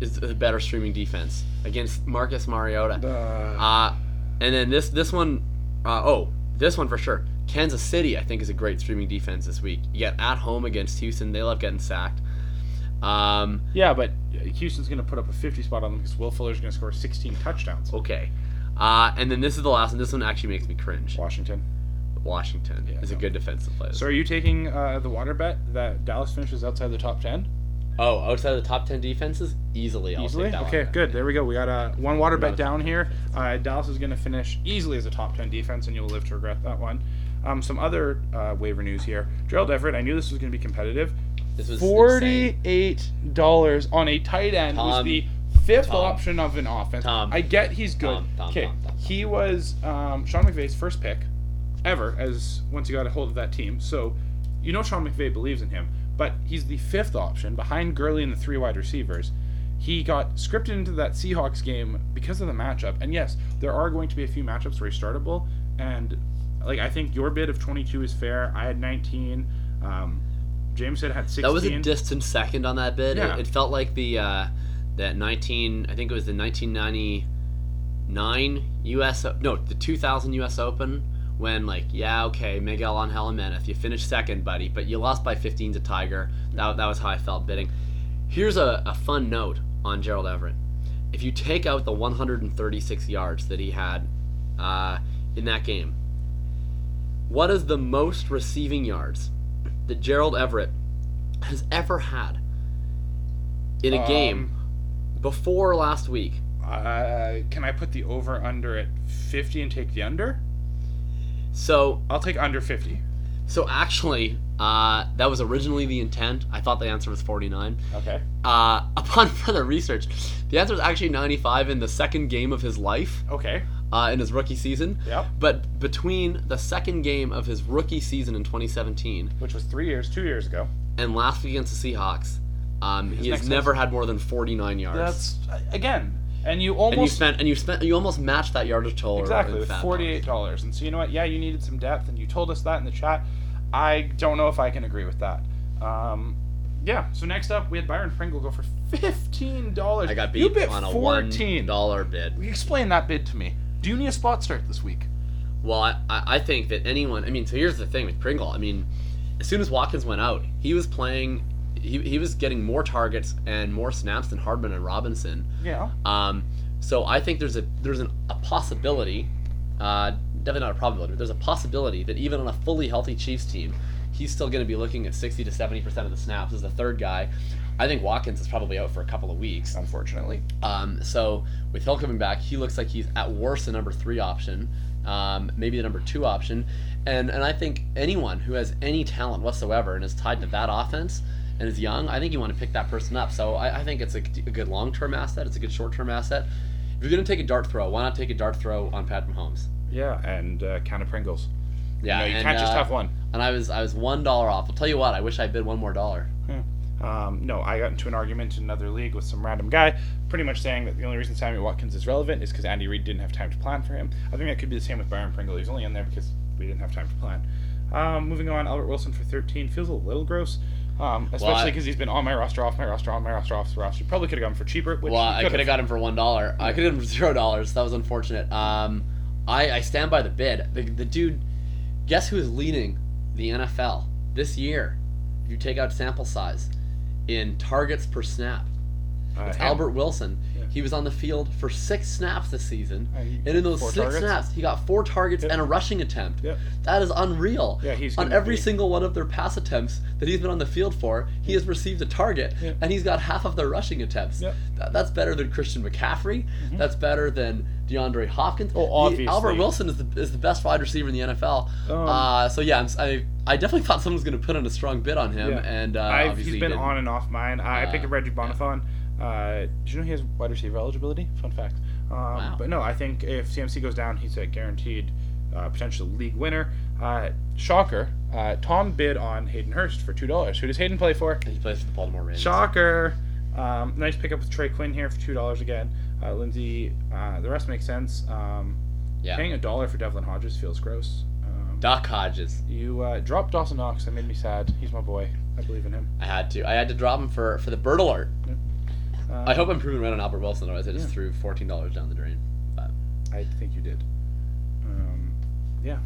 is a better streaming defense against Marcus Mariota. Uh, and then this this one, uh, oh, this one for sure. Kansas City, I think, is a great streaming defense this week. Yet at home against Houston. They love getting sacked. Um, yeah, but Houston's going to put up a 50 spot on them because Will Fuller's going to score 16 touchdowns. okay. Uh, and then this is the last one. This one actually makes me cringe. Washington. Washington Yeah, is a good defensive player. So are you taking uh, the water bet that Dallas finishes outside the top 10? Oh, outside of the top 10 defenses? Easily. I'll Easily? Okay, one. good. There we go. We got uh, one water bet down here. Uh, Dallas is going to finish easily as a top 10 defense, and you'll live to regret that one. Um, some other uh, waiver news here. Gerald Everett, I knew this was going to be competitive. This was. Forty-eight dollars on a tight end who's the fifth Tom, option of an offense. Tom, I get he's good. Tom, Tom, Okay, Tom, Tom, Tom. he was um, Sean McVay's first pick ever as once he got a hold of that team. So you know Sean McVay believes in him, but he's the fifth option behind Gurley and the three wide receivers. He got scripted into that Seahawks game because of the matchup. And yes, there are going to be a few matchups where he's startable. And like I think your bid of 22 is fair. I had 19. Um, James said had 16. That was a distant second on that bid. Yeah. It, it felt like the uh, that 19. I think it was the 1999 U.S. No, the 2000 U.S. Open when like yeah okay Miguel Angel Jimenez you finished second buddy but you lost by 15 to Tiger. That, that was how I felt bidding. Here's a, a fun note on Gerald Everett. If you take out the 136 yards that he had uh, in that game, what is the most receiving yards that Gerald Everett has ever had in a Um, game before last week? Uh, can I put the over under at 50 and take the under? So, I'll take under 50. so actually, uh, that was originally the intent. I thought the answer was 49. Okay. Uh, upon further research, the answer is actually 95 in the second game of his life Okay. uh, in his rookie season. Yep. But between the second game of his rookie season in 2017 Which was three years, two years ago. and last week against the Seahawks, um, he has never had more than 49 yards. That's again, and you and you almost spent and you spent you almost matched that yardage total exactly with forty-eight dollars. And so you know what? Yeah, you needed some depth, and you told us that in the chat. I don't know if I can agree with that. Um, yeah. So next up, we had Byron Pringle go for fifteen dollars. I got beat You bit on a fourteen. one dollar bid. Explain that bid to me. Do you need a spot start this week? Well, I I think that anyone. I mean, so here's the thing with Pringle. I mean, as soon as Watkins went out, he was playing. He, he was getting more targets and more snaps than Hardman and Robinson. Yeah. Um, so I think there's a there's an, a possibility, uh, definitely not a probability, but there's a possibility that even on a fully healthy Chiefs team, he's still going to be looking at 60 to 70 percent of the snaps as the third guy. I think Watkins is probably out for a couple of weeks. Unfortunately. Um, so with Hill coming back, he looks like he's at worst the number three option, um, maybe the number two option, and and I think anyone who has any talent whatsoever and is tied to that offense and is young, I think you want to pick that person up. So I, I think it's a, a good long term asset. It's a good short term asset. If you're gonna take a dart throw, why not take a dart throw on Patrick Mahomes? Yeah, and uh, count of Pringles. Yeah, you, know, you and, can't just uh, have one. And I was I was one dollar off. I'll tell you what, I wish I bid one more dollar. Um, no, I got into an argument in another league with some random guy, pretty much saying that the only reason Sammy Watkins is relevant is because Andy Reid didn't have time to plan for him. I think that could be the same with Byron Pringle. He's only in there because we didn't have time to plan. Um, moving on, Albert Wilson for 13 feels a little gross, um, especially because he's been on my roster, off my roster, on my roster, off the roster. Probably could have gone for cheaper. Which Well, I could have got him for one dollar. I could have him for zero dollars. That was unfortunate. Um, I, I stand by the bid. The, the dude, guess who is leading the NFL this year? If you take out sample size, in targets per snap, Uh, it's him. Albert Wilson. Yeah. He was on the field for six snaps this season, And and in those six targets? snaps, he got four targets Yep. and a rushing attempt. Yep. That is unreal. Yeah, he's on every be- single one of their pass attempts that he's been on the field for, he has received a target, Yep. and he's got half of their rushing attempts. Yep. That, that's better than Christian McCaffrey. That's better than DeAndre Hopkins. Oh, The- obviously. Albert Wilson is the, is the best wide receiver in the NFL. Um, uh, so yeah, I'm, I I definitely thought someone was going to put in a strong bid on him, Yeah. and uh, he's he been didn't. on and off mine. I Uh, picked up Reggie Bonnafon. Uh, did you know he has wide receiver eligibility? Fun fact. Um, Wow. But no, I think if CMC goes down, he's a guaranteed uh, potential league winner. Uh, shocker. Uh, Tom bid on Hayden Hurst for two dollars. Who does Hayden play for? He plays for the Baltimore Ravens. Shocker. Um, nice pickup with Trey Quinn here for two dollars again. Uh, Lindsay. Uh, the rest makes sense. Um, Yeah. Paying a dollar for Devlin Hodges feels gross. Um, Doc Hodges. you uh, dropped Dawson Knox. That made me sad. He's my boy. I believe in him. I had to. I had to drop him for for the bird alert. Uh, I hope I'm proving right on Albert Wilson. Otherwise, I just Yeah. threw fourteen dollars down the drain. But I think you did. Um, yeah.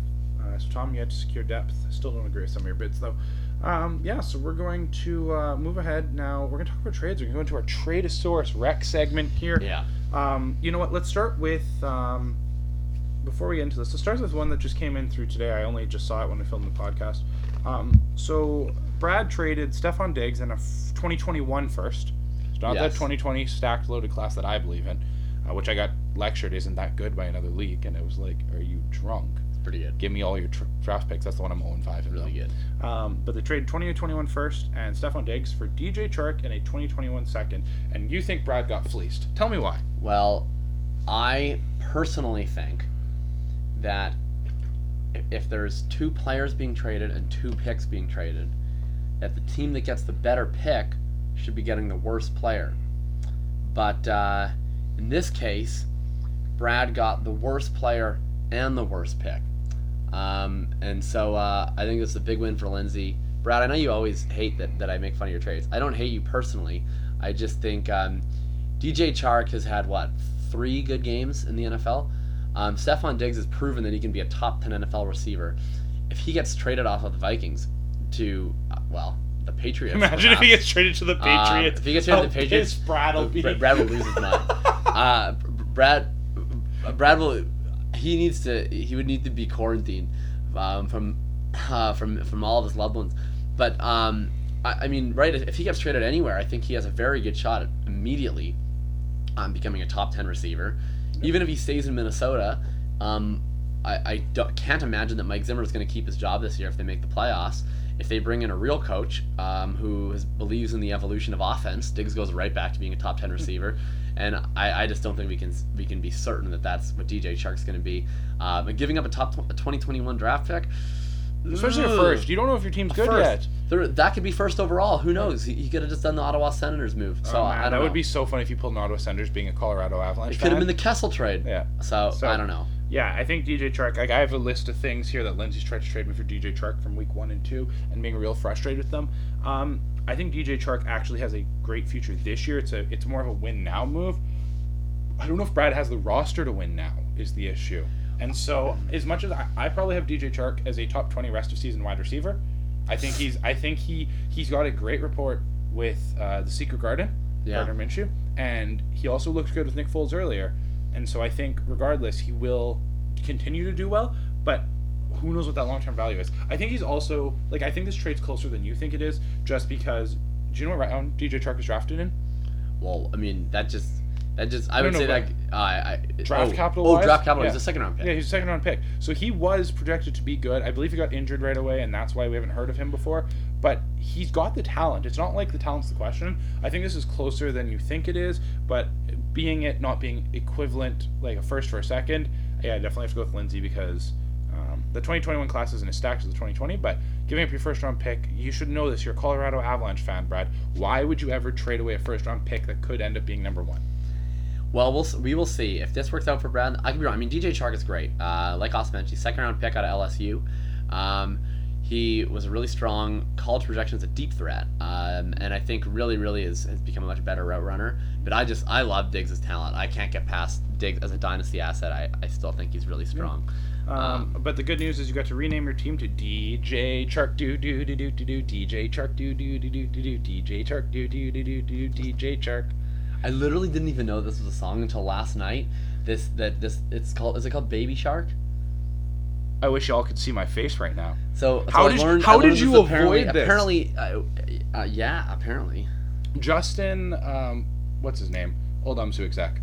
Uh, so Tom, you had to secure depth. I still don't agree with some of your bids though. Um, yeah. So we're going to uh, move ahead now. We're going to talk about trades. We're going to go into our Tradosaurus Rec segment here. yeah, Um, you know what? Let's start with. Um, before we get into this, let's start with one that just came in through today. I only just saw it when I filmed the podcast. Um, so Brad traded Stefon Diggs and a f- 2021 first. Not that 2020 stacked loaded class that I believe in, uh, which I got lectured isn't that good by another league, and it was like, are you drunk? It's pretty good. Give me all your tr- draft picks. That's the one I'm 0 5 in. Really good. Um, but they traded 2021 first and Stefon Diggs for DJ Chark and a 2021 second. And you think Brad got fleeced? Tell me why. Well, I personally think that if, if there's two players being traded and two picks being traded, that the team that gets the better pick should be getting the worst player. But uh, in this case, Brad got the worst player and the worst pick. Um, and so uh, I think it's a big win for Lindsay. Brad, I know you always hate that, that I make fun of your trades. I don't hate you personally. I just think um, DJ Chark has had, what, three good games in the NFL? Um, Stefon Diggs has proven that he can be a top 10 NFL receiver. If he gets traded off of the Vikings to, uh, well, the Patriots. Imagine if he gets traded to the Um, Patriots. if he gets traded to the Patriots, Brad will be. Brad, will lose his mind. Uh, Brad, Brad will. He needs to. He would need to be quarantined um, from uh, from from all of his loved ones. But um, I, I mean, right? If he gets traded anywhere, I think he has a very good shot at immediately um, becoming a top ten receiver. Even if he stays in Minnesota, um, I, I can't imagine that Mike Zimmer is going to keep his job this year if they make the playoffs. If they bring in a real coach um, who is, believes in the evolution of offense, Diggs goes right back to being a top ten receiver, and I, I just don't think we can we can be certain that that's what DJ Chark's going to be. Um, and giving up a top tw- a 2021 draft pick, Especially ugh. first. You don't know if your team's good First. yet. There, that could be first overall. Who knows? He, he could have just done the Ottawa Senators move. So oh, I man, that know. would be so funny if you pulled an Ottawa Senators being a Colorado Avalanche It could have been the Kessel trade. Yeah. So, So- I don't know. Yeah, I think DJ Chark. Like I have a list of things here that Lindsay's tried to trade me for DJ Chark from week one and two, and being real frustrated with them. Um, I think DJ Chark actually has a great future this year. It's a it's more of a win now move. I don't know if Brad has the roster to win now is the issue. And so as much as I, I probably have DJ Chark as a top twenty rest of season wide receiver, I think he's I think he he's got a great report with uh, the Secret Garden, Yeah. Gardner Minshew, and he also looked good with Nick Foles earlier. And so I think, regardless, he will continue to do well. But who knows what that long term value is? I think he's also like I think this trade's closer than you think it is, just because. Do you know what round DJ Chark was drafted in? Well, I mean, that just that just I No, would no, say that uh, I, draft oh, capital Oh, draft capital. Yeah. He's a second round pick. Yeah, he's a second round pick. So he was projected to be good. I believe he got injured right away, and that's why we haven't heard of him before. But he's got the talent. It's not like the talent's the question. I think this is closer than you think it is, but being it not being equivalent, like a first for a second, yeah, I definitely have to go with Lindsay because um, the 2021 class isn't as stacked as the 2020. But giving up your first round pick, you should know this. You're a Colorado Avalanche fan, Brad. Why would you ever trade away a first round pick that could end up being number one? Well, we'll we will see if this works out for Brad. I could be wrong. I mean, DJ Chark is great. Uh, like Austin mentioned, second round pick out of LSU. Um, he was a really strong college projection as a deep threat, um, and I think really, really is, has become a much better route runner. But I just I love Diggs' talent. I can't get past Diggs as a dynasty asset. I, I still think he's really strong. Um, but the good news is you got to rename your team to DJ Chark do do do do do do DJ Chark do do do do do do DJ Chark do do do do do DJ Chark. I literally didn't even know this was a song until last night. This that this it's called is it called Baby Shark? I wish y'all could see my face right now. So, so How I did- learned, how did you avoid this? Apparently, uh, uh, yeah, apparently. Justin, um, what's his name? Old Umsu exec.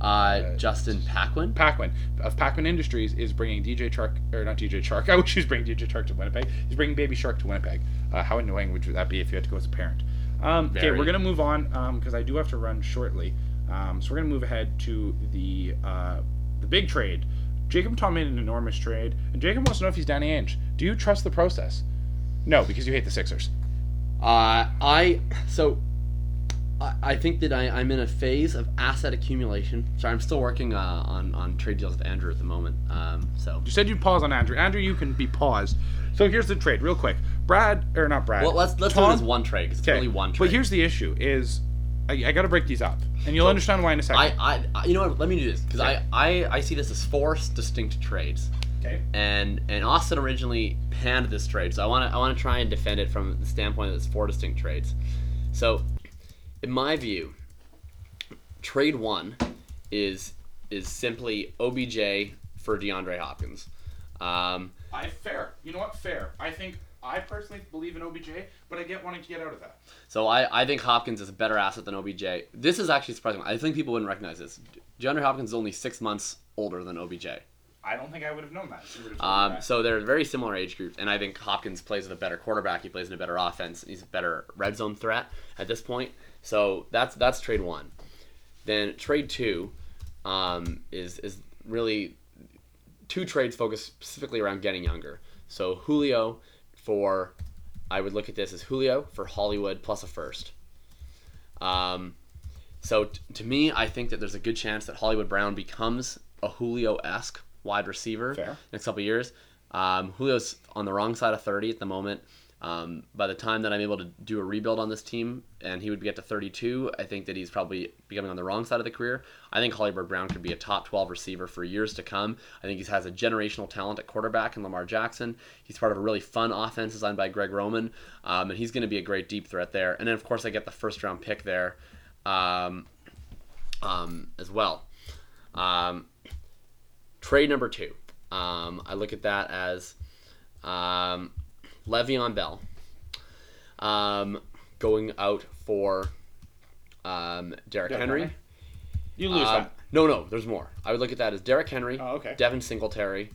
Uh, Justin Paquin. Paquin of Paquin Industries is bringing DJ Shark or not DJ Shark. I wish he was bringing DJ Shark to Winnipeg. He's bringing Baby Shark to Winnipeg. Uh, how annoying would that be if you had to go as a parent? Um, okay, we're gonna move on because I do have to run shortly. Um, so we're gonna move ahead to the uh, the big trade. Jakob Tom made an enormous trade, and Jakob wants to know if he's Danny Ainge. Do you trust the process? No, because you hate the Sixers. Uh, I so I, I think that I, I'm in a phase of asset accumulation. Sorry, I'm still working uh, on on trade deals with Andrew at the moment. Um, so You said you'd pause on Andrew. Andrew, you can be paused. So here's the trade, real quick. Brad or not Brad? well, let's let's do Tom- this one trade because it's Okay, only one trade. But here's the issue: is I, I got to break these up, and you'll So, understand why in a second. I, I you know what? Let me do this because Okay. I, I I see this as four distinct trades. okay. and and Austin originally panned this trade, so I want to I want to try and defend it from the standpoint that it's four distinct trades. So, in my view, trade one is is simply OBJ for DeAndre Hopkins. Um, I fair. You know what? Fair. I think I personally believe in OBJ, but I get wanting to get out of that. so I, I think Hopkins is a better asset than OBJ. This is actually surprising. I think people wouldn't recognize this. DeAndre Hopkins is only six months older than OBJ. I don't think I would have known that. if you would've Um, that. so they're very similar age groups, and I think Hopkins plays with a better quarterback. He plays in a better offense. He's a better red zone threat at this point. So that's that's trade one. Then trade two um, is is really two trades focused specifically around getting younger. So Julio for I would look at this as Julio for Hollywood plus a first. Um, so t- to me, I think that there's a good chance that Hollywood Brown becomes a Julio esque wide receiver Fair. next couple years. Um, Julio's on the wrong side of 30 at the moment. Um, by the time that I'm able to do a rebuild on this team and he would be get to 32, I think that he's probably becoming on the wrong side of the career. I think Hollywood Brown could be a top 12 receiver for years to come. I think he has a generational talent at quarterback in Lamar Jackson. He's part of a really fun offense designed by Greg Roman, um, and he's going to be a great deep threat there. And then, of course, I get the first round pick there um, um, as well. Um, trade number two. Um, I look at that as um, Le'Veon Bell um, going out for um, Derrick Derrick Henry. Henry? You lose Uh, that. no, no, there's more. I would look at that as Derrick Henry, Oh, okay. Devin Singletary,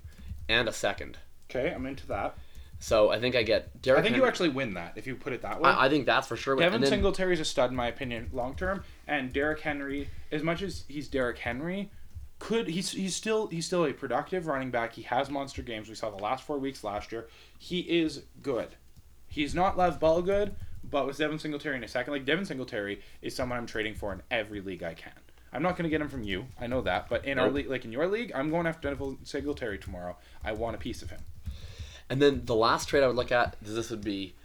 and a second. Okay, I'm into that. So I think I get Derrick. I think you Henry- actually win that if you put it that way. I, I think that's for sure. Devin And then- Singletary's a stud in my opinion, long term, and Derrick Henry, as much as he's Derrick Henry, could he's he's still he's still a productive running back. He has monster games. We saw the last four weeks last year. He is good. He's not Lev Ball good, but with Devin Singletary in a second, like Devin Singletary is someone I'm trading for in every league I can. I'm not going to get him from you. I know that, but in our league, like in your league, I'm going after Devin Singletary tomorrow. I want a piece of him. And then the last trade I would look at this would be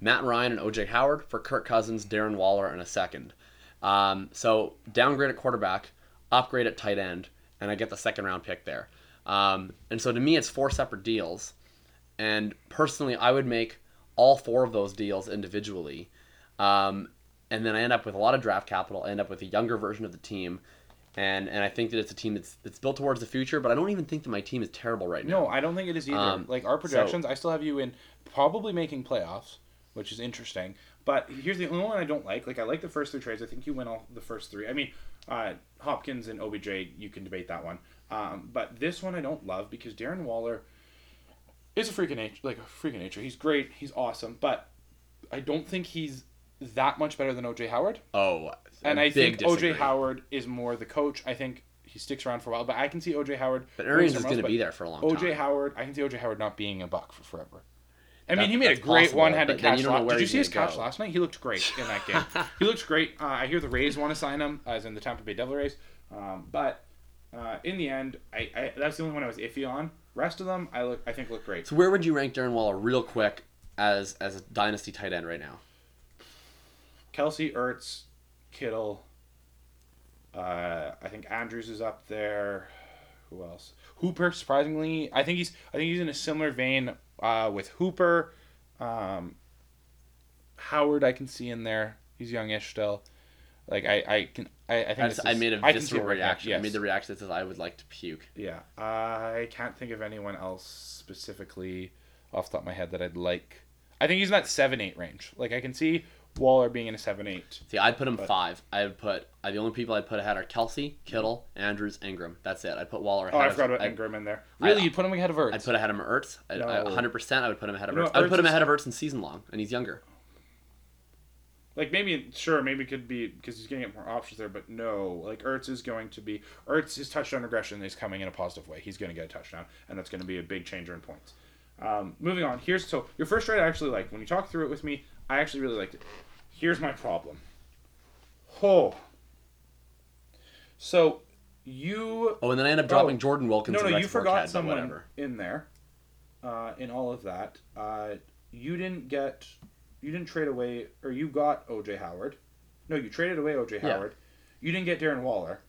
Matt Ryan and OJ Howard for Kirk Cousins, Darren Waller, and a second. Um, so downgrade at quarterback, upgrade at tight end, and I get the second round pick there. Um, and so to me, it's four separate deals. And personally, I would make all four of those deals individually. Um, and then I end up with a lot of draft capital. I end up with a younger version of the team. And, and I think that it's a team that's, that's built towards the future, but I don't even think that my team is terrible right now. No, I don't think it is either. Um, like our projections, I still have you in probably making playoffs, which is interesting. But here's the only one I don't like. Like I like the first three trades. I think you win all the first three. I mean, uh, Hopkins and OBJ, you can debate that one. Um, but this one I don't love because Darren Waller is a freak of nature. Like a freak of nature. He's great. He's awesome. But I don't think he's that much better than OJ Howard. Oh, And I think disagree. OJ Howard is more the coach. I think he sticks around for a while. But I can see OJ Howard. But Arians is going to be there for a long OJ time. Howard, I can see OJ Howard not being a buck for forever. I mean, he made a great possible, one-handed catch. you don't know where Did you see his catch go. last night? He looked great in that game. he looks great. Uh, I hear the Rays want to sign him, as in the Tampa Bay Devil Rays. Um, but uh, in the end, I, I that's the only one I was iffy on. Rest of them, I look, I think look great. So where would you rank Darren Waller real quick as as a dynasty tight end right now? Kelce, Ertz, Kittle. Uh, I think Andrews is up there. Who else? Hooper. Surprisingly, I think he's. I think he's in a similar vein uh, with Hooper. Um, Howard, I can see in there. He's youngish still. Like I, I can. I, I think I, just, I made a visceral it right now, reaction. I made the reaction that says I would like to puke. Yeah, I can't think of anyone else specifically off the top of my head that I'd like. I think he's in that seven eight range. Like I can see Waller being in a seven eight. See, I'd put him But- five. I would put I, the only people I'd put ahead are Kelce, Kittle, Andrews, Engram. That's it. I'd put Waller ahead. Oh, I forgot about I'd, Engram in there. I- Really, you put him ahead of Ertz. I'd put ahead of Ertz. I, No. I, 100%. I would put him ahead of You know, Ertz. I would put him ahead of Ertz in season long, and he's younger. Like maybe sure, maybe it could be because he's getting more options there, but no. Like Ertz is going to be Ertz his touchdown regression is coming in a positive way. He's going to get a touchdown, and that's going to be a big changer in points. Um, moving on. Here's so your first trade I actually liked. When you talked through it with me, I actually really liked it. Here's my problem. Oh. So you Oh, and then I end up Oh. dropping Jordan Wilkins. no, no, you forgot someone in there. Uh, in all of that, uh, you didn't get, you didn't trade away, or you got OJ Howard. No, you traded away OJ Howard. Yeah. You didn't get Darren Waller.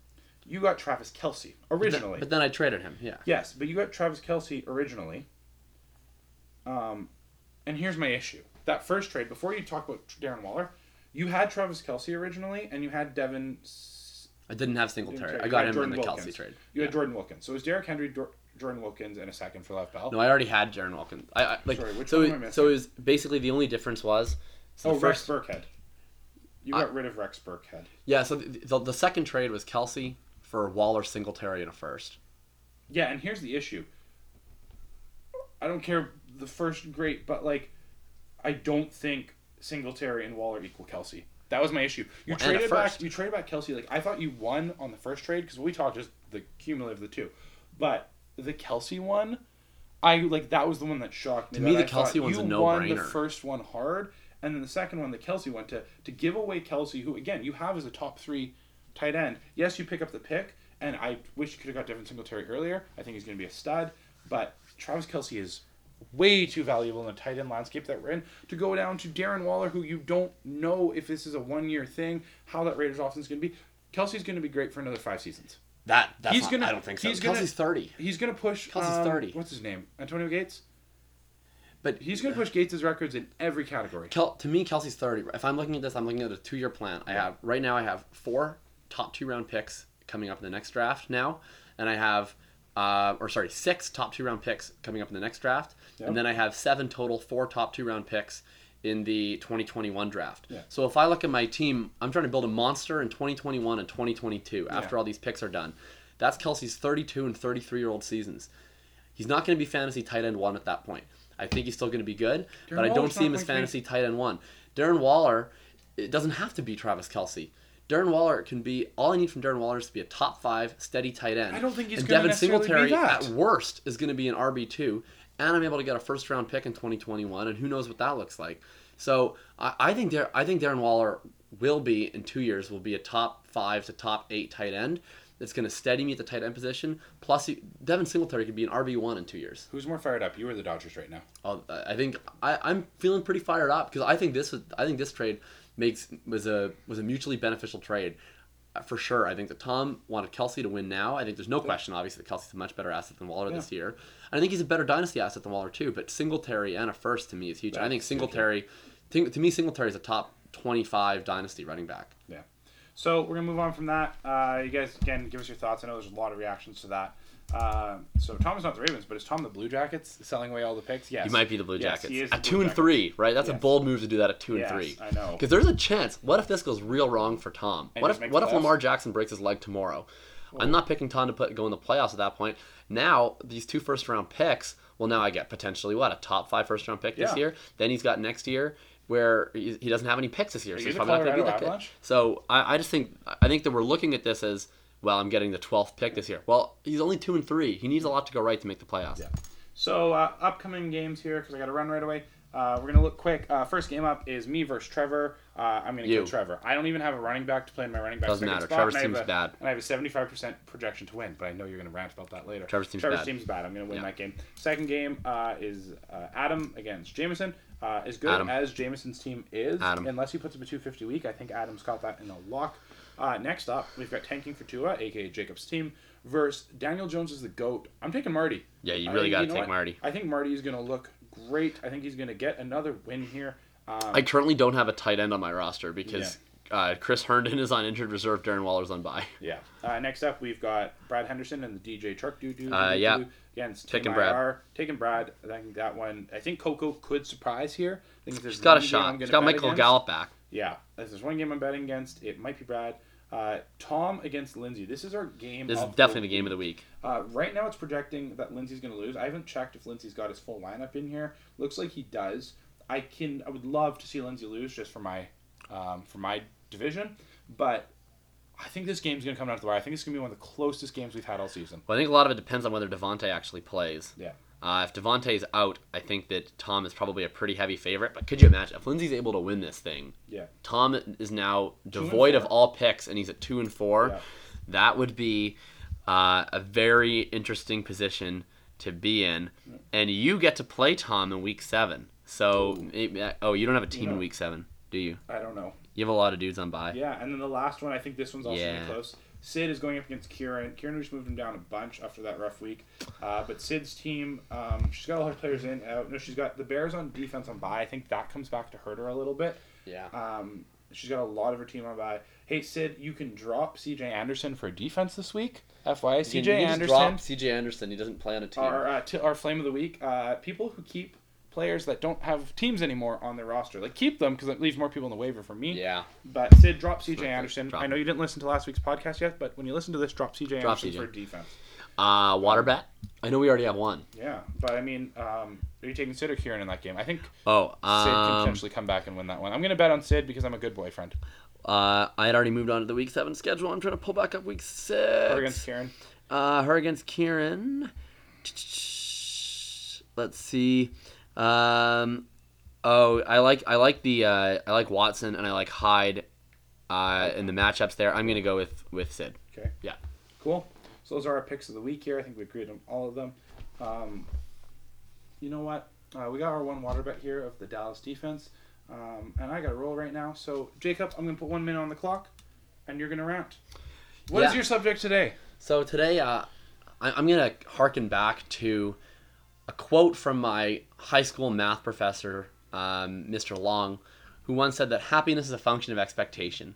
You got Travis Kelce originally. But then I traded him. Yeah. yes, but you got Travis Kelce originally. Um, and here's my issue: that first trade. Before you talk about Darren Waller, you had Travis Kelce originally, and you had Devin. I didn't have Singletary. I got him Jordan in the Wilkins. Kelce trade. You had Jordan Wilkins. So it was Derrick Henry, Dor- Jordan Wilkins, and a second for Lev Bell. No, I already had Jaron Wilkins. I, I like Sorry, which so. one am I it- so it was basically the only difference was. So Oh, the Rex Burkhead. You I- got rid of Rex Burkhead. yeah. So the, the, the second trade was Kelce for Waller, Singletary, and a first. Yeah, and here's the issue. I don't care the first great, but like, I don't think Singletary and Waller equal Kelce. That was my issue. You Well, traded back. You traded back Kelce. Like I thought you won on the first trade because we talked just the cumulative of the two, but the Kelce one, I like that was the one that shocked me. To me, the I Kelce one's you a won the no-brainer. first one hard, and then the second one, the Kelce one, to to give away Kelce, who again you have as a top three tight end. Yes, you pick up the pick, and I wish you could have got Devin Singletary earlier. I think he's going to be a stud, but Travis Kelce is way too valuable in the tight end landscape that we're in to go down to Darren Waller, who you don't know if this is a one year thing, how that Raiders offense is going to be. Kelce's going to be great for another five seasons. That that's He's not, gonna- I don't think so. he's gonna- Kelce's thirty, He's going to push. Kelce's um, 30. What's his name? Antonio Gates. but He's going to push Gates' records in every category. Kel, to me, Kelce's thirty. If I'm looking at this, I'm looking at a two-year plan. I have right now. I have four top two-round picks coming up in the next draft now, and I have, uh, or sorry, six top two-round picks coming up in the next draft, Yep. and then I have seven total four top two-round picks in the 2021 draft. Yeah. So if I look at my team, I'm trying to build a monster in 2021 and 2022 after Yeah. all these picks are done. That's Kelce's 32 and 33 year old seasons. He's not going to be fantasy tight end one at that point. I think he's still going to be good, but I don't see him as fantasy tight end one. Darren Waller, it doesn't have to be Travis Kelce. Darren Waller can be all I need from Darren Waller is to be a top five steady tight end. I don't think he's and gonna Devin necessarily be Singletary that. at worst is going to be an RB two, and I'm able to get a first round pick in 2021, and who knows what that looks like. So I, I think Dar- I think Darren Waller will be in two years will be a top five to top eight tight end. That's going to steady me at the tight end position. Plus, he, Devin Singletary could be an RB one in two years. Who's more fired up? You or the Dodgers right now? Oh, I'll- I think I, I'm feeling pretty fired up because I think this was I think this trade makes was a was a mutually beneficial trade uh, for sure. I think that Tom wanted Kelce to win now. I think there's no question, obviously, that Kelce's a much better asset than Waller this year. And I think he's a better dynasty asset than Waller too. But Singletary and a first to me is huge. I think That's Singletary, to, to me, Singletary is a top 25 dynasty running back. Yeah. So we're gonna move on from that. Uh, you guys again give us your thoughts. I know there's a lot of reactions to that. Uh, so Tom is not the Ravens, but is Tom the Blue Jackets selling away all the picks? Yes. He might be the Blue Yes, Jackets the at two and Jackets. three, right? That's a bold move to do that at two Yes, and three. I know. Because there's a chance. What if this goes real wrong for Tom? And what if what if? Lamar Jackson breaks his leg tomorrow? I'm not picking Tom to put go in the playoffs at that point. Now these two first round picks. Well, now I get potentially what a top five first round pick this Yeah. year. Then he's got next year where he he doesn't have any picks this year, Are so he's probably not going to be that good. So I, I just think I think that we're looking at this as well. I'm getting the 12th pick this year. Well, he's only two and three. He needs a lot to go right to make the playoffs. Yeah. So uh, upcoming games here because I got to run right away. Uh, we're gonna look quick. Uh, first game up is me versus Trevor. Uh, I'm gonna You. kill Trevor. I don't even have a running back to play in my running back. Doesn't second matter. spot, Trevor's and I have team's a- bad. And I have a 75% projection to win, but I know you're gonna rant about that later. Trevor's team's Trevor's bad. team's bad. I'm gonna win Yeah. that game. Second game uh, is uh, Adam against Jameson. Uh, as good Adam. as Jameson's team is, Adam. unless he puts up a 250 week, I think Adam's got that in a lock. Uh, next up, we've got tanking for Tua, aka Jakob's team, versus Daniel Jones is the goat. I'm taking Marty. Yeah, you really got to know take what? Marty. I think Marty is going to look great. I think he's going to get another win here. Um, I currently don't have a tight end on my roster because uh, Chris Herndon is on injured reserve. Darren Waller's on bye. yeah. Uh, next up, we've got Brad Henderson and the DJ Truck Doo Doo. Uh, yeah. Against Taking Brad. Taking Brad. I think that one. I think Coco could surprise here. I think there's He's got a shot. I'm got Michael against- Gallup back. Yeah, if there's one game I'm betting against, it might be Brad. Uh, Tom against Lindsay. This is our game. This is definitely the game of the week. Uh, right now, it's projecting that Lindsay's going to lose. I haven't checked if Lindsay's got his full lineup in here. Looks like he does. I can. I would love to see Lindsay lose just for my, um, for my division, but I think this game's going to come down to the wire. I think it's going to be one of the closest games we've had all season. Well, I think a lot of it depends on whether Davante actually plays. Yeah. Uh, if Davante's out, I think that Tom is probably a pretty heavy favorite. But could you imagine if Lindsay's able to win this thing? Yeah. Tom is now devoid of all picks, and he's at two and four. Yeah. That would be uh, a very interesting position to be in, and you get to play Tom in week seven. So, maybe, oh, you don't have a team in week seven, do you? I don't know. You have a lot of dudes on bye. Yeah, and then the last one, I think this one's also Yeah. be close. Syd is going up against Kieran. Kieran just moved him down a bunch after that rough week. Uh, but Syd's team, um, she's got all her players in. Out. No, she's got the Bears on defense on bye. I think that comes back to hurt her a little bit. Yeah. Um, she's got a lot of her team on bye. Hey Syd, you can drop C.J. Anderson for defense this week. FYI, C.J. Anderson, CJ Anderson. He doesn't play on a team. our uh, t- our flame of the week. Uh, people who keep players that don't have teams anymore on their roster. Like keep them because it leaves more people in the waiver for me. Yeah. But Syd, drop CJ. Anderson. Drop I know you didn't listen to last week's podcast yet, but when you listen to this, drop CJ Drop Anderson CJ. for defense. Uh, water bat. I know we already have one. Yeah, but I mean, um, are you taking Syd or Kieran in that game? I think Oh, Syd can um, potentially come back and win that one. I'm gonna bet on Syd because I'm a good boyfriend. uh, I had already moved on to the week seven schedule. I'm trying to pull back up week six. Or against Kieran. Uh, her against Kieran. Let's see. Um, oh, I like I like the uh, I like Watson and I like Hyde uh, in the matchups there. I'm gonna go with with Syd. Okay. Yeah. Cool. So those are our picks of the week here. I think we agreed on all of them. Um, you know what? Uh, we got our one water bet here of the Dallas defense, um, and I got to roll right now. So Jakob, I'm gonna put one minute on the clock, and you're gonna rant. What is Yeah. your subject today? So today, uh, I, I'm gonna harken back to a quote from my high school math professor, um, Mr. Long, who once said that happiness is a function of expectation.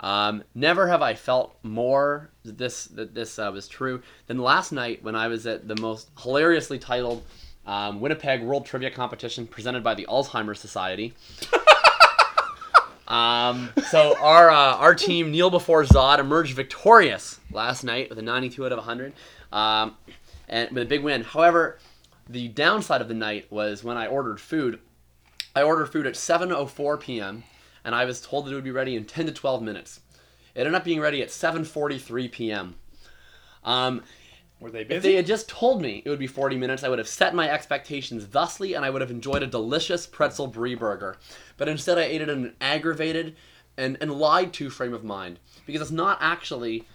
Um, never have I felt more that this that this uh, was true than last night when I was at the most hilariously titled um, Winnipeg World Trivia Competition presented by the Alzheimer's Society. Um, so our uh, our team, Neil Before Zod, emerged victorious last night with a 92 out of 100, um, and with a big win. However, the downside of the night was when I ordered food. I ordered food at 7:04 p.m. and I was told that it would be ready in 10 to 12 minutes. It ended up being ready at 7:43 p.m. Um, Were they if they had just told me it would be 40 minutes, I would have set my expectations thusly and I would have enjoyed a delicious pretzel brie burger. But instead, I ate it in an aggravated and, and lied to frame of mind. Because it's not actually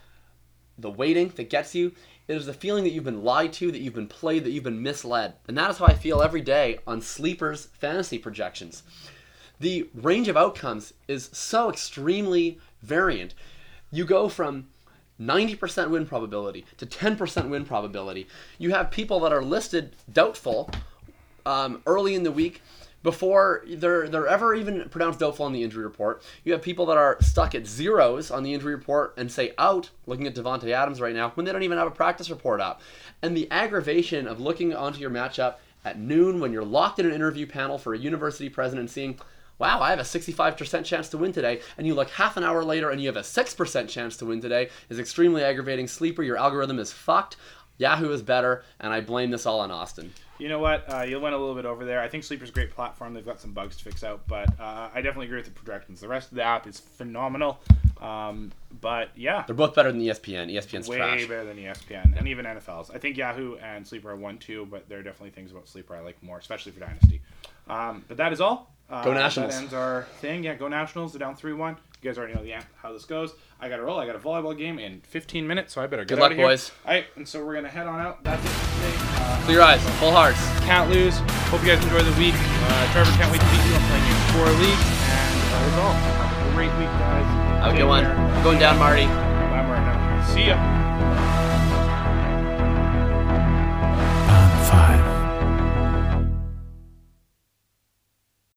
the waiting that gets you, it is the feeling that you've been lied to, that you've been played, that you've been misled. And that is how I feel every day on Sleeper's fantasy projections. The range of outcomes is so extremely variant. You go from 90% win probability to 10% win probability. You have people that are listed doubtful um, early in the week before they're they're ever even pronounced doubtful on the injury report. You have people that are stuck at zeros on the injury report and say out, looking at Davante Adams right now, when they don't even have a practice report up. And the aggravation of looking onto your matchup at noon when you're locked in an interview panel for a university president and seeing wow, I have a 65% chance to win today, and you look half an hour later and you have a 6% chance to win today, is extremely aggravating. Sleeper, your algorithm is fucked. Yahoo is better, and I blame this all on Austin. You know what? Uh, you went a little bit over there. I think Sleeper's a great platform. They've got some bugs to fix out, but uh, I definitely agree with the projections. The rest of the app is phenomenal. Um, but yeah, They're both better than ESPN. ESPN's way trash. better than ESPN and even NFL's. I think Yahoo and Sleeper are one two, but there are definitely things about Sleeper I like more, especially for Dynasty. Um, but that is all. Uh, Go Nationals. That ends our thing. Yeah, go Nationals. They're down three one. You guys already know the amp, how this goes. I got to roll. I got a volleyball game in 15 minutes, so I better get Good out luck, of here. boys. All right, and so we're gonna head on out. That's it for today. Uh, Clear eyes, full hearts. can't lose. Hope you guys enjoy the week. Uh, Trevor can't wait to meet you. I'm playing you four leagues, and that is all. Have a great week, guys. Have a good one. going down, Marty.